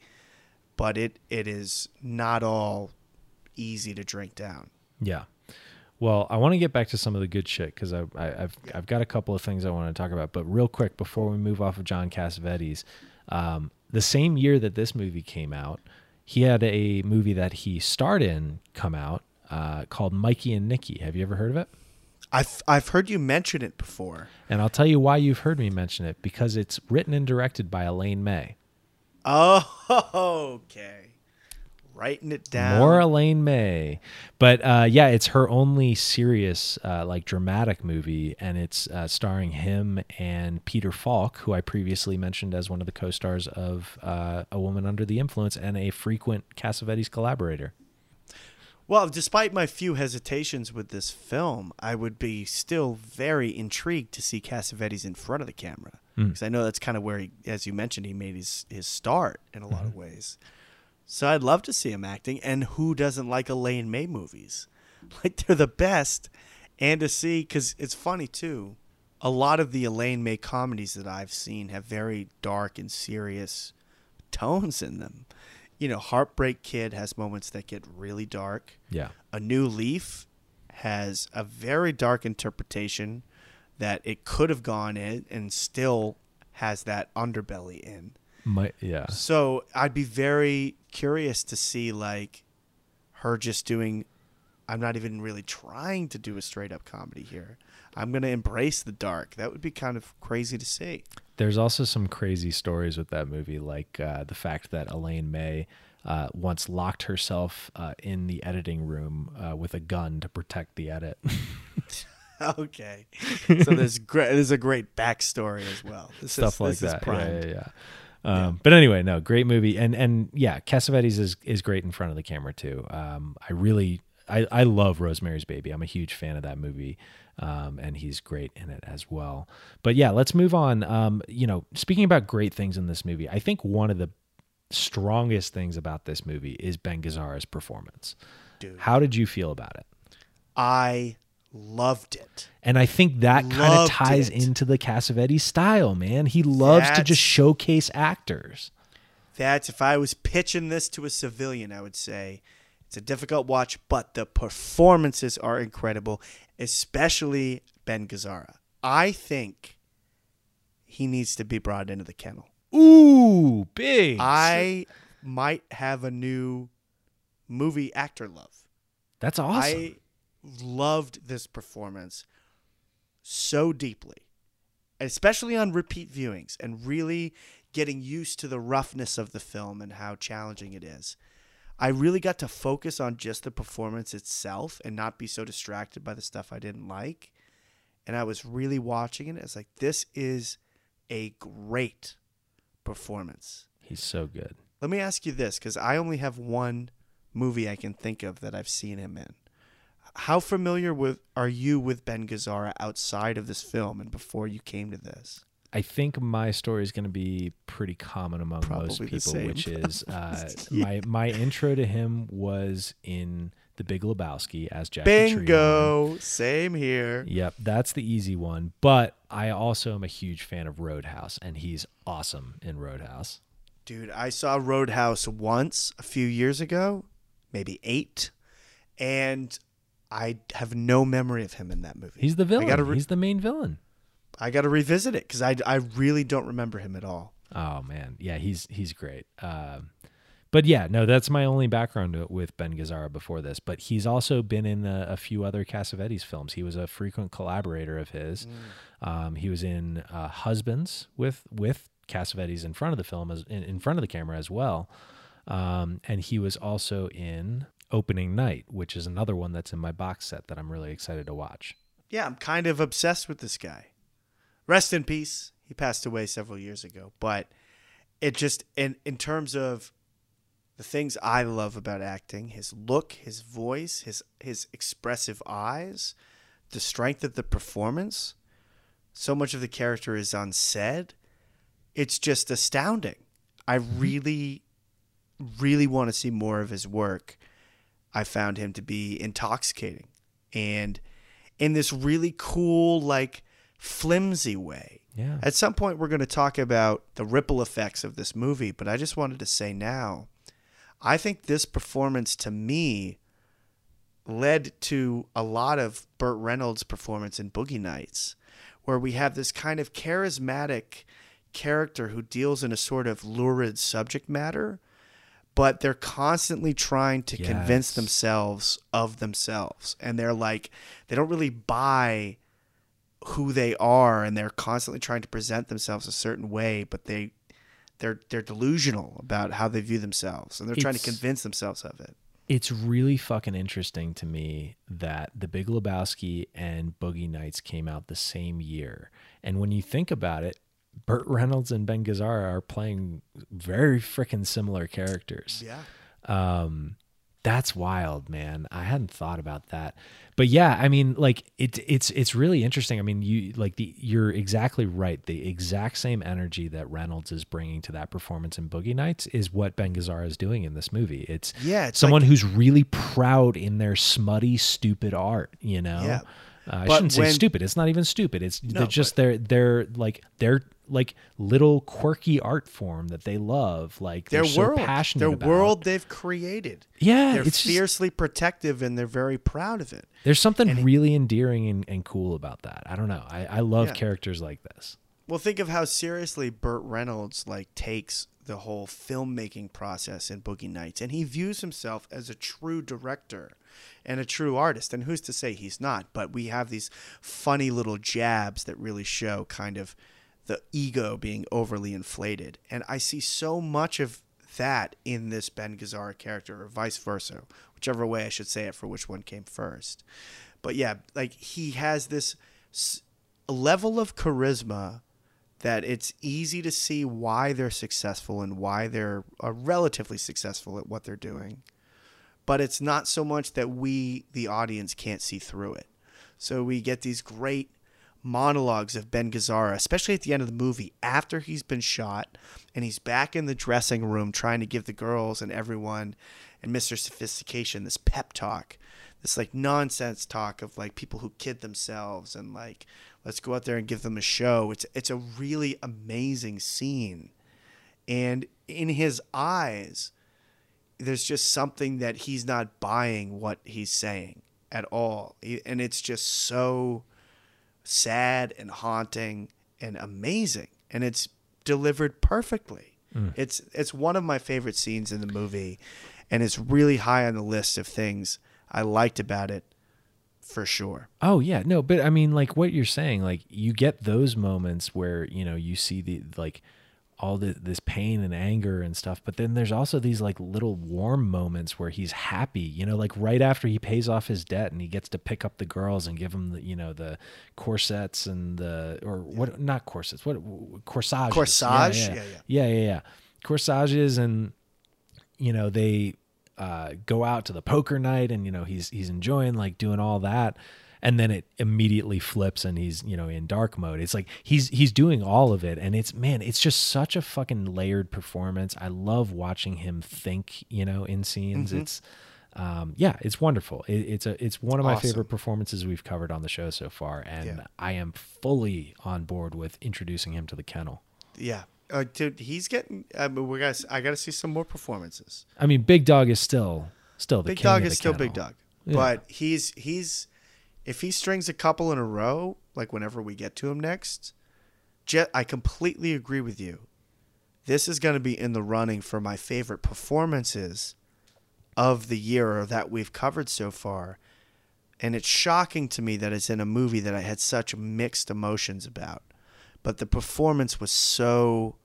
but it it is not all easy to drink down. Yeah. Well, I want to get back to some of the good shit because I, I, I've I've got a couple of things I want to talk about. But real quick, before we move off of John Cassavetes, um, the same year that this movie came out, he had a movie that he starred in come out uh, called Mikey and Nicky. Have you ever heard of it? I've I've heard you mention it before. And I'll tell you why you've heard me mention it because it's written and directed by Elaine May. Oh, okay. Writing it down. More Elaine May, but uh, yeah, it's her only serious uh, like dramatic movie, and it's uh, starring him and Peter Falk, who I previously mentioned as one of the co-stars of uh, A Woman Under the Influence and a frequent Cassavetes collaborator. Well, despite my few hesitations with this film, I would be still very intrigued to see Cassavetes in front of the camera because I know that's kind of where, he, as you mentioned, he made his his start in a lot of ways. So I'd love to see him acting, and who doesn't like Elaine May movies? Like they're the best, and to see because it's funny too. A lot of the Elaine May comedies that I've seen have very dark and serious tones in them. You know, Heartbreak Kid has moments that get really dark. Yeah, A New Leaf has a very dark interpretation that it could have gone in and still has that underbelly in. My, yeah, So I'd be very curious to see like her just doing I'm not even really trying to do a straight up comedy here. I'm gonna embrace the dark. That would be kind of crazy to see. There's also some crazy stories with that movie, like uh, the fact that Elaine May uh, once locked herself uh, in the editing room uh, with a gun to protect the edit. okay. So there's great there's a great backstory as well. This Stuff is, like this is that. Yeah, yeah, yeah. Um, But anyway, no, great movie, and and yeah, Cassavetes is is great in front of the camera too. Um, I really, I I love Rosemary's Baby. I'm a huge fan of that movie. Um, and he's great in it as well. But yeah, let's move on. Um, you know, speaking about great things in this movie, I think one of the strongest things about this movie is Ben Gazzara's performance. Dude. How did you feel about it? I loved it. And I think that kind of ties it. into the Cassavetes style, man. He loves to just showcase actors. That's if I was pitching this to a civilian, I would say it's a difficult watch, but the performances are incredible, especially Ben Gazzara. I think he needs to be brought into the kennel. Ooh, big. I might have a new movie actor love. That's awesome. I loved this performance so deeply, especially on repeat viewings and really getting used to the roughness of the film and how challenging it is. I really got to focus on just the performance itself and not be so distracted by the stuff I didn't like. And I was really watching it. It's like, this is a great performance. He's so good. Let me ask you this because I only have one movie I can think of that I've seen him in. How familiar with are you with Ben Gazzara outside of this film and before you came to this? I think my story is going to be pretty common among most Probably the people, which is uh, my my intro to him was in The Big Lebowski as Jackie. Bingo. Same here. Yep, that's the easy one. But I also am a huge fan of Roadhouse, and he's awesome in Roadhouse. Dude, I saw Roadhouse once a few years ago, maybe eight, and I have no memory of him in that movie. He's the villain. Re- he's the main villain. I gotta revisit it because I, I really don't remember him at all. Oh man, yeah, he's he's great. Um, but yeah, no, that's my only background with Ben Gazzara before this. But he's also been in a, a few other Cassavetes films. He was a frequent collaborator of his. Um, he was in uh, Husbands with with Cassavetes in front of the film as in, in front of the camera as well. Um, and he was also in Opening Night, which is another one that's in my box set that I'm really excited to watch. Yeah, I'm kind of obsessed with this guy. Rest in peace. He passed away several years ago, but it just in in terms of the things I love about acting, his look, his voice, his his expressive eyes, the strength of the performance, so much of the character is unsaid. It's just astounding. I mm-hmm. really really want to see more of his work. I found him to be intoxicating and in this really cool, like flimsy way. Yeah. At some point, we're going to talk about the ripple effects of this movie, but I just wanted to say now, I think this performance to me led to a lot of Burt Reynolds' performance in Boogie Nights, where we have this kind of charismatic character who deals in a sort of lurid subject matter, but they're constantly trying to convince themselves of themselves. And they're like, they don't really buy who they are and they're constantly trying to present themselves a certain way, but they they're they're delusional about how they view themselves and they're trying to convince themselves of it. it's really fucking interesting to me that The Big Lebowski and Boogie Nights came out the same year. And when you think about it, Burt Reynolds and Ben Gazzara are playing very freaking similar characters. Yeah. Um, that's wild, man. I hadn't thought about that. But yeah, I mean, like it's it's it's really interesting. I mean, you like the you're exactly right. The exact same energy that Reynolds is bringing to that performance in Boogie Nights is what Ben Gazzara is doing in this movie. It's Yeah, it's someone like- who's really proud in their smutty, stupid art. You know, Yeah. uh, I shouldn't say when- stupid. It's not even stupid. It's No, they're just their they're like they're like little quirky art form that they love. Like Their they're so passionate their about. world they've created. Yeah, They're it's just- fiercely protective and they're very proud of it. There's something really endearing and, and cool about that. I don't know. I, I love Yeah. characters like this. Well, think of how seriously Burt Reynolds like takes the whole filmmaking process in Boogie Nights, and he views himself as a true director and a true artist. And who's to say he's not? But we have these funny little jabs that really show kind of the ego being overly inflated, and I see so much of that in this Ben Gazzara character, or vice versa, whichever way I should say it for which one came first. But yeah, like he has this s- level of charisma that it's easy to see why they're successful and why they're uh, relatively successful at what they're doing. But it's not so much that we, the audience, can't see through it. So we get these great monologues of Ben Gazzara, especially at the end of the movie, after he's been shot and he's back in the dressing room trying to give the girls and everyone and Mr. Sophistication this pep talk, this like nonsense talk of like people who kid themselves and like let's go out there and give them a show. It's it's a really amazing scene. And in his eyes, there's just something that he's not buying what he's saying at all. And it's just so sad and haunting and amazing. And it's delivered perfectly. Mm. It's it's one of my favorite scenes in the movie and it's really high on the list of things I liked about it for sure. Oh yeah, no, but I mean, like what you're saying, like you get those moments where you know you see the like all the, this pain and anger and stuff. But then there's also these like little warm moments where he's happy, you know, like right after he pays off his debt and he gets to pick up the girls and give them the, you know, the corsets and the, or what, not corsets, what, corsages. Corsage? Yeah, yeah, Yeah, yeah. Yeah, yeah, yeah. Corsages and, you know, they uh, go out to the poker night and, you know, he's, he's enjoying like doing all that and then it immediately flips and he's you know in dark mode it's like he's he's doing all of it and it's man it's just such a fucking layered performance i love watching him think you know in scenes Mm-hmm. it's um yeah it's wonderful it, it's a it's one of my Awesome. favorite performances we've covered on the show so far and Yeah. i am fully on board with introducing him to the kennel Yeah. Uh, dude, he's getting. I mean, we got. I got to see some more performances. i mean big dog is still still the Big Dog is still Big. Dog, Yeah. but he's he's if he strings a couple in a row, like whenever we get to him next, Jet, I completely agree with you. This is going to be in the running for my favorite performances of the year that we've covered so far. And it's shocking to me that it's in a movie that I had such mixed emotions about. But the performance was so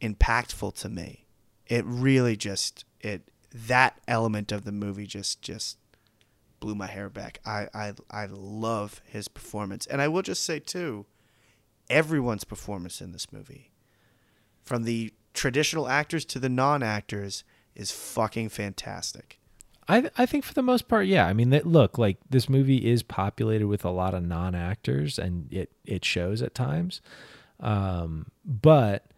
impactful to me. It really just it that element of the movie just just blew my hair back. I I I love his performance. And I will just say too, everyone's performance in this movie, from the traditional actors to the non-actors, is fucking fantastic. I I think for the most part, yeah. I mean, that, look, like this movie is populated with a lot of non-actors, and it it shows at times. Um, but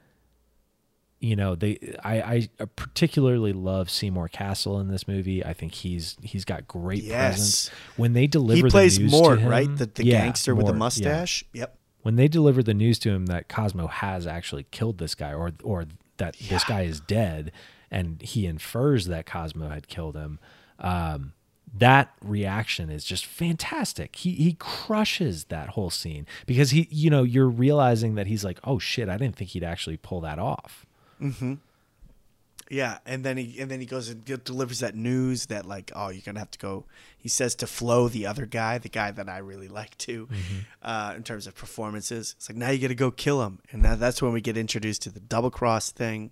you know, they I I particularly love Seymour Cassel in this movie. I think he's he's got great Yes. presence when they deliver. He the news Mort, to him, right? The, the Yeah, gangster with the Mort, yeah mustache. Yep. when they delivered the news to him that Cosmo has actually killed this guy or or that this guy is dead and he infers that Cosmo had killed him um, that reaction is just fantastic he he crushes that whole scene because he you know you're realizing that he's like oh shit I didn't think he'd actually pull that off Yeah, and then he and then he goes and delivers that news that like, oh, you're gonna have to go. He says to Flo, the other guy, the guy that I really like too, uh, in terms of performances. It's like now you got to go kill him, and now that's when we get introduced to the double cross thing.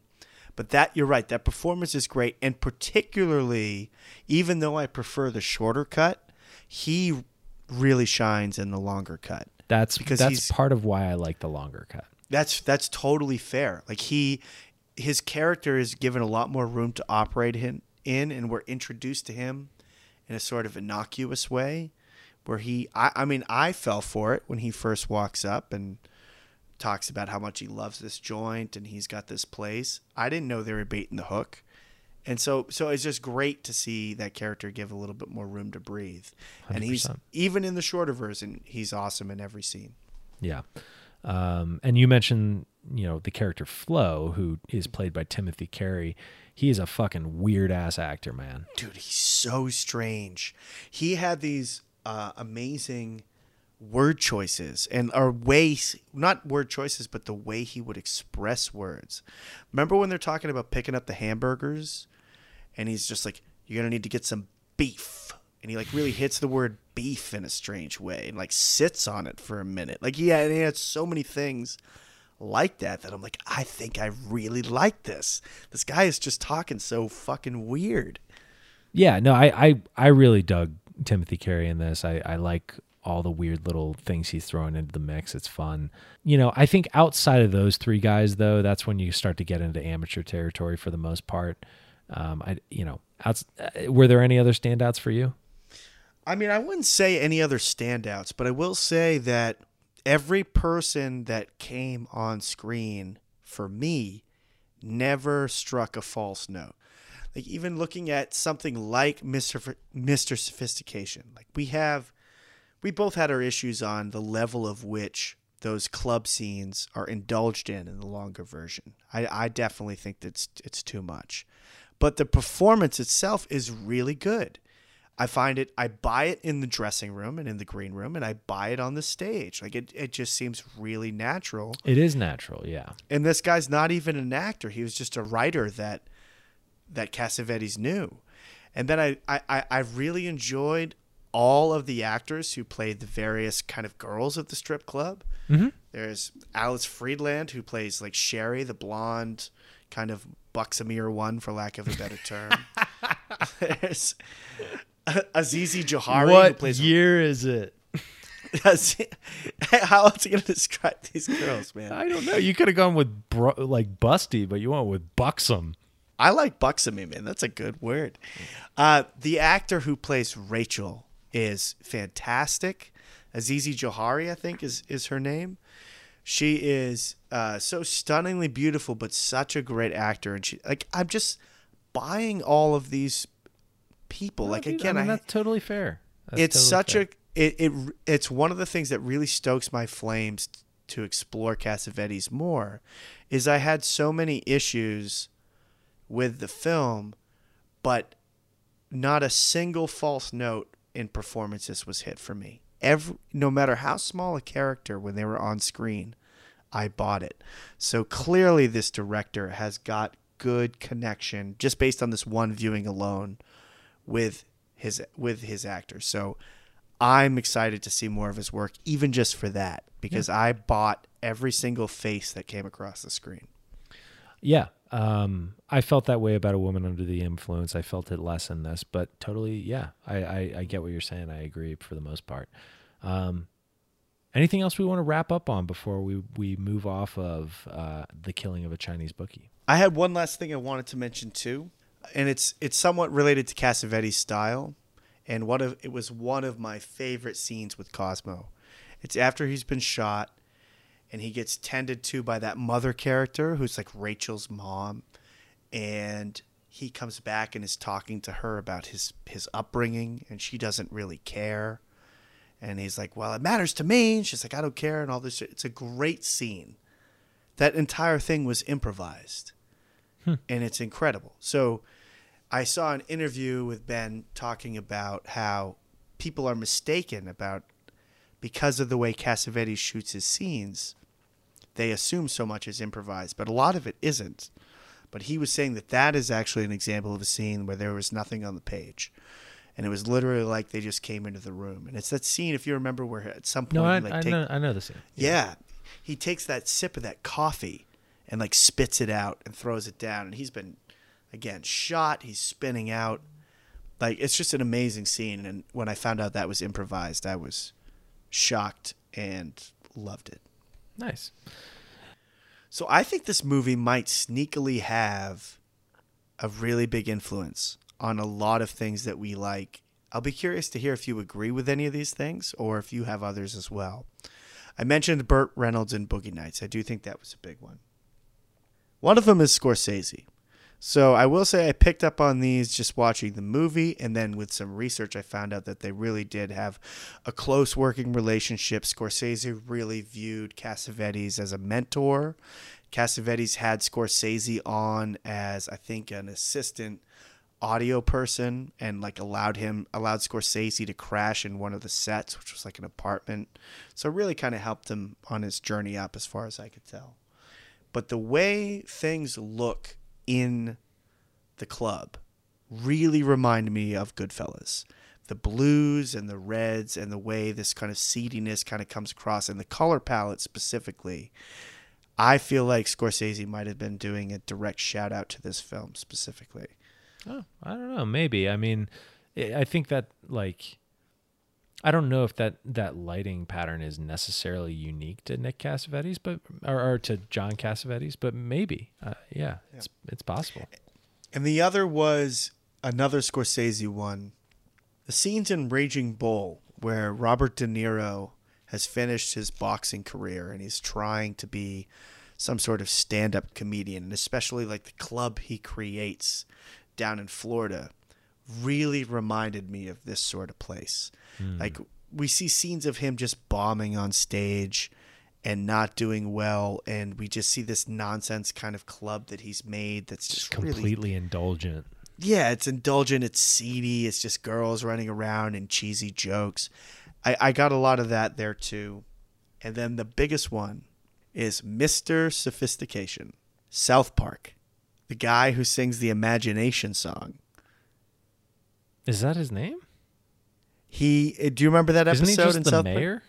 But that you're right, that performance is great, and particularly, even though I prefer the shorter cut, he really shines in the longer cut. that's Because that's part of why I like the longer cut That's that's totally fair. Like he, his character is given a lot more room to operate in, in, and we're introduced to him in a sort of innocuous way, where he, I, I mean, I fell for it when he first walks up and talks about how much he loves this joint and he's got this place. I didn't know they were baiting the hook. And so, so it's just great to see that character give a little bit more room to breathe. And he's even in the shorter version, he's awesome in every scene. Yeah. Um, and you mentioned, you know, the character Flo, who is played by Timothy Carey. He is a fucking weird ass actor, man. dude he's so strange he had these uh, amazing word choices and or ways not word choices but the way he would express words remember when they're talking about picking up the hamburgers and he's just like you're gonna need to get some beef and he like really hits the word beef in a strange way and like sits on it for a minute like yeah and he had so many things like that that I'm like, I think I really like this. This guy is just talking so fucking weird. Yeah, no, I, I, I really dug Timothy Carey in this. I, I like all the weird little things he's throwing into the mix. It's fun. You know, I think outside of those three guys, though, that's when you start to get into amateur territory for the most part. Um, I, you know, outs- uh, were there any other standouts for you? I mean, I wouldn't say any other standouts, but I will say that every person that came on screen for me never struck a false note. Like even looking at something like Mr. Mr. Sophistication, like we have we both had our issues on the level of which those club scenes are indulged in in the longer version. I, I definitely think that it's, it's too much. But the performance itself is really good. I find it, I buy it in the dressing room and in the green room, and I buy it on the stage. Like it, it just seems really natural. It is natural, yeah. And this guy's not even an actor. He was just a writer that that Cassavetes knew. And then I, I, I- really enjoyed all of the actors who played the various kind of girls at the strip club. Mm-hmm. There's Alice Friedland, who plays like Sherry, the blonde, kind of Buxamir one, for lack of a better term. There's Azizi Johari, who what plays. year is it? How else are you gonna describe these girls, man? I don't know. You could have gone with bro- like busty, but you went with buxom. I like Buxamy, man. That's a good word. Uh, the actor who plays Rachel is fantastic. Azizi Johari, I think, is is her name. She is uh, so stunningly beautiful, but such a great actor. And she, like, I'm just buying all of these people. like, Dude, again, I mean, I, that's totally fair. That's it's totally such fair. a it, it it's one of the things that really stokes my flames to explore Cassavetes more is I had so many issues with the film but not a single false note in performances was hit for me every no matter how small a character when they were on screen I bought it so clearly this director has got good connection just based on this one viewing alone with his with his actors. So I'm excited to see more of his work, even just for that, because I bought every single face that came across the screen. Yeah. Um, I felt that way about a woman under the influence. I felt it less in this, but totally, yeah. I, I, I get what you're saying. I agree for the most part. Um, anything else we want to wrap up on before we, we move off of uh, the killing of a Chinese bookie? I had one last thing I wanted to mention too, and it's it's somewhat related to Cassavetes' style, and one of it was one of my favorite scenes with Cosmo. It's after he's been shot, and he gets tended to by that mother character who's like Rachel's mom, and he comes back and is talking to her about his his upbringing, and she doesn't really care, and he's like, "Well, it matters to me," and she's like, "I don't care," and all this. It's a great scene. That entire thing was improvised Hmm. and it's incredible. So I saw an interview with Ben talking about how people are mistaken about because of the way Cassavetes shoots his scenes, they assume so much is improvised, but a lot of it isn't. But he was saying that that is actually an example of a scene where there was nothing on the page. And it was literally like they just came into the room. And it's that scene, if you remember, where at some point No, I, like, I, take- know, I know the scene. yeah. He takes that sip of that coffee and like spits it out and throws it down. And he's been, again, shot. He's spinning out. Like, it's just an amazing scene. And when I found out that was improvised, I was shocked and loved it. Nice. So I think this movie might sneakily have a really big influence on a lot of things that we like. I'll be curious to hear if you agree with any of these things or if you have others as well. I mentioned Burt Reynolds in Boogie Nights. I do think that was a big one. One of them is Scorsese. So I will say I picked up on these just watching the movie, and then with some research, I found out that they really did have a close working relationship. Scorsese really viewed Cassavetes as a mentor. Cassavetes had Scorsese on as I think an assistant audio person and like allowed him allowed Scorsese to crash in one of the sets, which was like an apartment. So it really kind of helped him on his journey up as far as I could tell. But the way things look in the club really remind me of Goodfellas. The blues and the reds and the way this kind of seediness kind of comes across and the color palette specifically. I feel like Scorsese might have been doing a direct shout out to this film specifically. Oh, I don't know. Maybe. I mean, I I think that like, I don't know if that that lighting pattern is necessarily unique to Nick Cassavetes, but or, or to John Cassavetes, but maybe. Uh, yeah, it's it's possible. And the other was another Scorsese one. The scenes in Raging Bull where Robert De Niro has finished his boxing career and he's trying to be some sort of stand-up comedian, and especially like the club he creates down in Florida really reminded me of this sort of place. Hmm. Like we see scenes of him just bombing on stage and not doing well and we just see this nonsense kind of club that he's made that's just really Completely indulgent. yeah, it's indulgent, it's seedy, it's just girls running around and cheesy jokes. I, I got a lot of that there too. And then the biggest one is Mr. Sophistication, South Park, the guy who sings the Imagination song. Is that his name? He, uh, do you remember that Isn't he episode just in the South mayor? Park?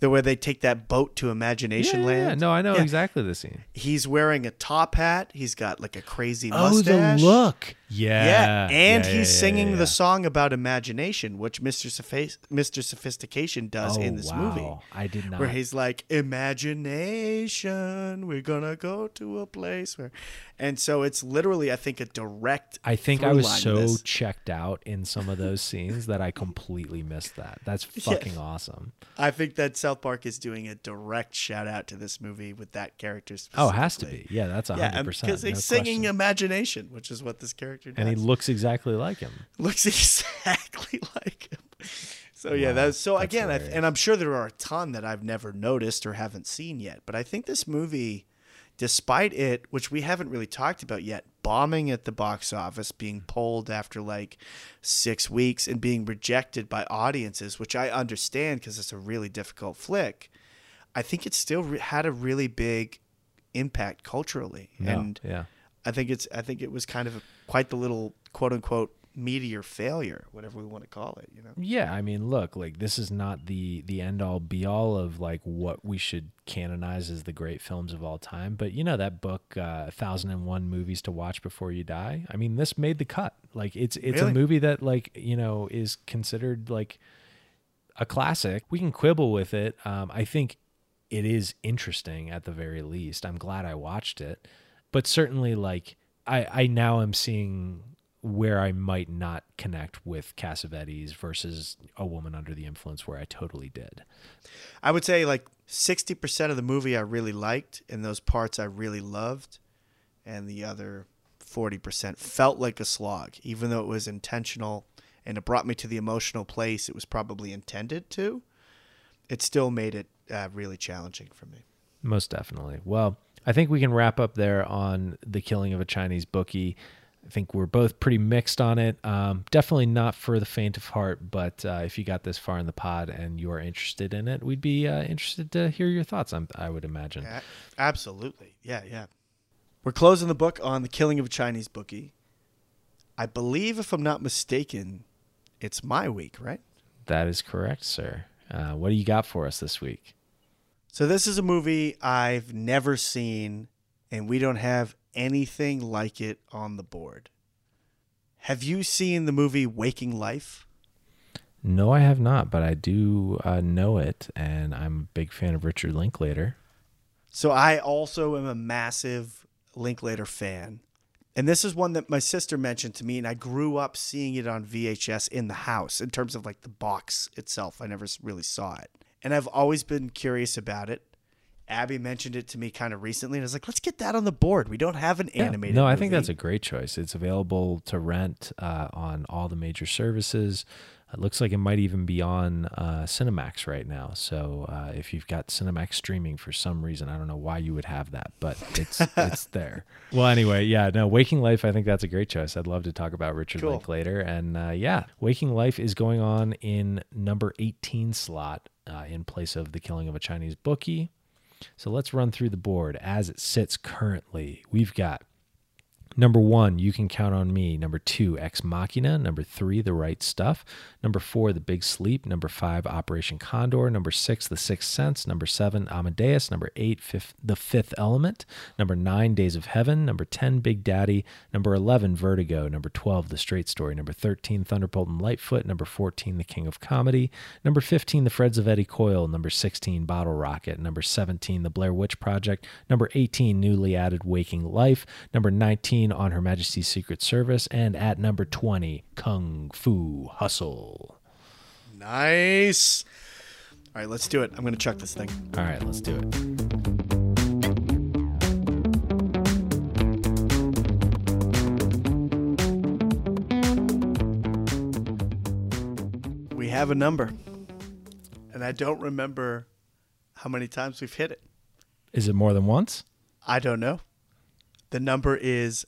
The way they take that boat to Imagination yeah, yeah, yeah. Land. No, I know Yeah. exactly the scene. He's wearing a top hat. He's got like a crazy Oh, mustache. Oh, the look. Yeah. Yeah, and Yeah, he's singing the song about imagination, which Mr. Mr. Sophistication does oh, in this wow. movie. I did not. Where he's like, imagination, we're gonna go to a place where, and so it's literally, I think, a direct. I think I was so checked out in some of those scenes that I completely missed that. That's fucking awesome. I think that South Park is doing a direct shout out to this movie with that character. Oh, it has to be. Yeah, that's a Yeah, hundred percent. because he's no singing question. imagination, which is what this character does. and he looks exactly like him. looks exactly like him. So yeah, that's so that's again, I, and I'm sure there are a ton that I've never noticed or haven't seen yet. But I think this movie, despite it, which we haven't really talked about yet, bombing at the box office, being pulled after like six weeks, and being rejected by audiences, which I understand because it's a really difficult flick. I think it still re- had a really big impact culturally, No, and yeah. I think it's I think it was kind of a, quite the little quote unquote meteor failure, whatever we want to call it. You know, Yeah, I mean, look, like this is not the the end all be all of like what we should canonize as the great films of all time. But you know that book, uh, Thousand and One Movies to Watch Before You Die. I mean, this made the cut. Like it's it's Really? a movie that like you know is considered like a classic. We can quibble with it. Um, I think it is interesting at the very least. I'm glad I watched it, but certainly like I I now am seeing where I might not connect with Cassavetes versus A Woman Under the Influence, where I totally did. I would say like sixty percent of the movie I really liked, and those parts I really loved, and the other forty percent felt like a slog, even though it was intentional and it brought me to the emotional place it was probably intended to. It still made it uh, really challenging for me. Most definitely. Well, I think we can wrap up there on the killing of a Chinese bookie. I think we're both pretty mixed on it. Um, definitely not for the faint of heart, but uh, if you got this far in the pod and you are interested in it, we'd be uh, interested to hear your thoughts. I'm, I would imagine. A- absolutely. Yeah, yeah. We're closing the book on the killing of a Chinese bookie. I believe, if I'm not mistaken, it's my week, right? That is correct, sir. Uh, what do you got for us this week? So this is a movie I've never seen, and we don't have anything like it on the board. Have you seen the movie Waking Life? No, I have not, but I do uh, know it, and I'm a big fan of Richard Linklater. So I also am a massive Linklater fan. And this is one that my sister mentioned to me, and I grew up seeing it on VHS in the house in terms of like the box itself. I never really saw it. And I've always been curious about it. Abby mentioned it to me kind of recently, and I was like, let's get that on the board. We don't have an Yeah. animated No, I think that's a great choice. It's available to rent uh, on all the major services. It looks like it might even be on uh, Cinemax right now. So uh, if you've got Cinemax streaming for some reason, I don't know why you would have that, but it's it's there. Well, anyway, yeah, no, Waking Life. I think that's a great choice. I'd love to talk about Richard Cool. Linklater, and uh, yeah, Waking Life is going on in number eighteen slot uh, in place of The Killing of a Chinese Bookie. So let's run through the board as it sits currently. We've got number one, You Can Count on Me. Number two, Ex Machina. Number three, The Right Stuff. Number four, The Big Sleep. Number five, Operation Condor. Number six, The Sixth Sense. Number seven, Amadeus. Number eight, fifth, The Fifth Element. Number nine, Days of Heaven. Number 10, Big Daddy. Number 11, Vertigo. Number 12, The Straight Story. Number 13, Thunderbolt and Lightfoot. Number 14, The King of Comedy. Number 15, The Friends of Eddie Coyle. Number 16, Bottle Rocket. Number 17, The Blair Witch Project. Number 18, newly added Waking Life. Number 19, On Her Majesty's Secret Service. And at number 20, Kung Fu Hustle. Nice. All right, let's do it. I'm going to chuck this thing. All right, let's do it. We have a number, and I don't remember how many times we've hit it. Is it more than once? I don't know. The number is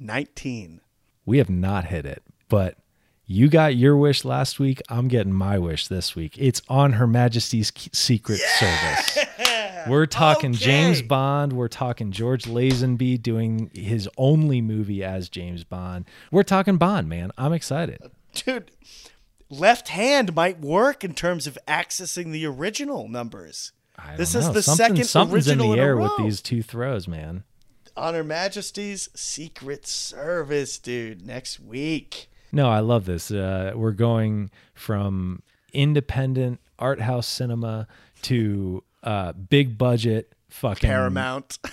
19. We have not hit it, but you got your wish last week. I'm getting my wish this week. It's on Her Majesty's Secret Service. We're talking Okay. James Bond. We're talking George Lazenby doing his only movie as James Bond. We're talking Bond, man. I'm excited. Uh, dude, left hand might work in terms of accessing the original numbers. This is know. the Something- second something's in original the in a air with these two throws, man. On Her Majesty's Secret Service, dude, next week. No, I love this. Uh, we're going from independent art house cinema to uh, big budget fucking Paramount.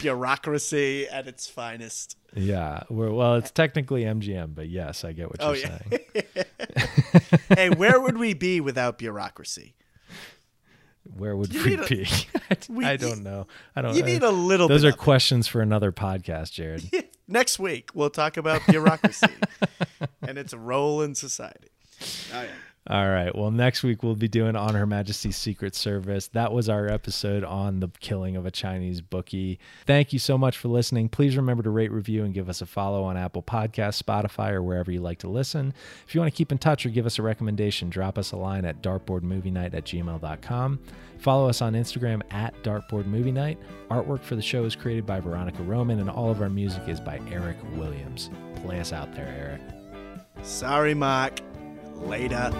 Bureaucracy at its finest. Yeah, we're, well, it's technically MGM, but yes, I get what you're Oh, yeah. saying. hey, where would we be without bureaucracy? Where would You we a- be? we- I don't know. I don't. Know. You need a little Those are of it. questions for another podcast, Jared. Next week, we'll talk about bureaucracy and its role in society. Oh, yeah. All right. Well, next week we'll be doing On Her Majesty's Secret Service. That was our episode on the killing of a Chinese bookie. Thank you so much for listening. Please remember to rate, review, and give us a follow on Apple Podcasts, Spotify, or wherever you like to listen. If you want to keep in touch or give us a recommendation, drop us a line at dartboardmovienight at gmail.com. Follow us on Instagram at dartboardmovienight. Artwork for the show is created by Veronica Roman, and all of our music is by Eric Williams. Play us out there, Eric. Sorry, Mark. Later.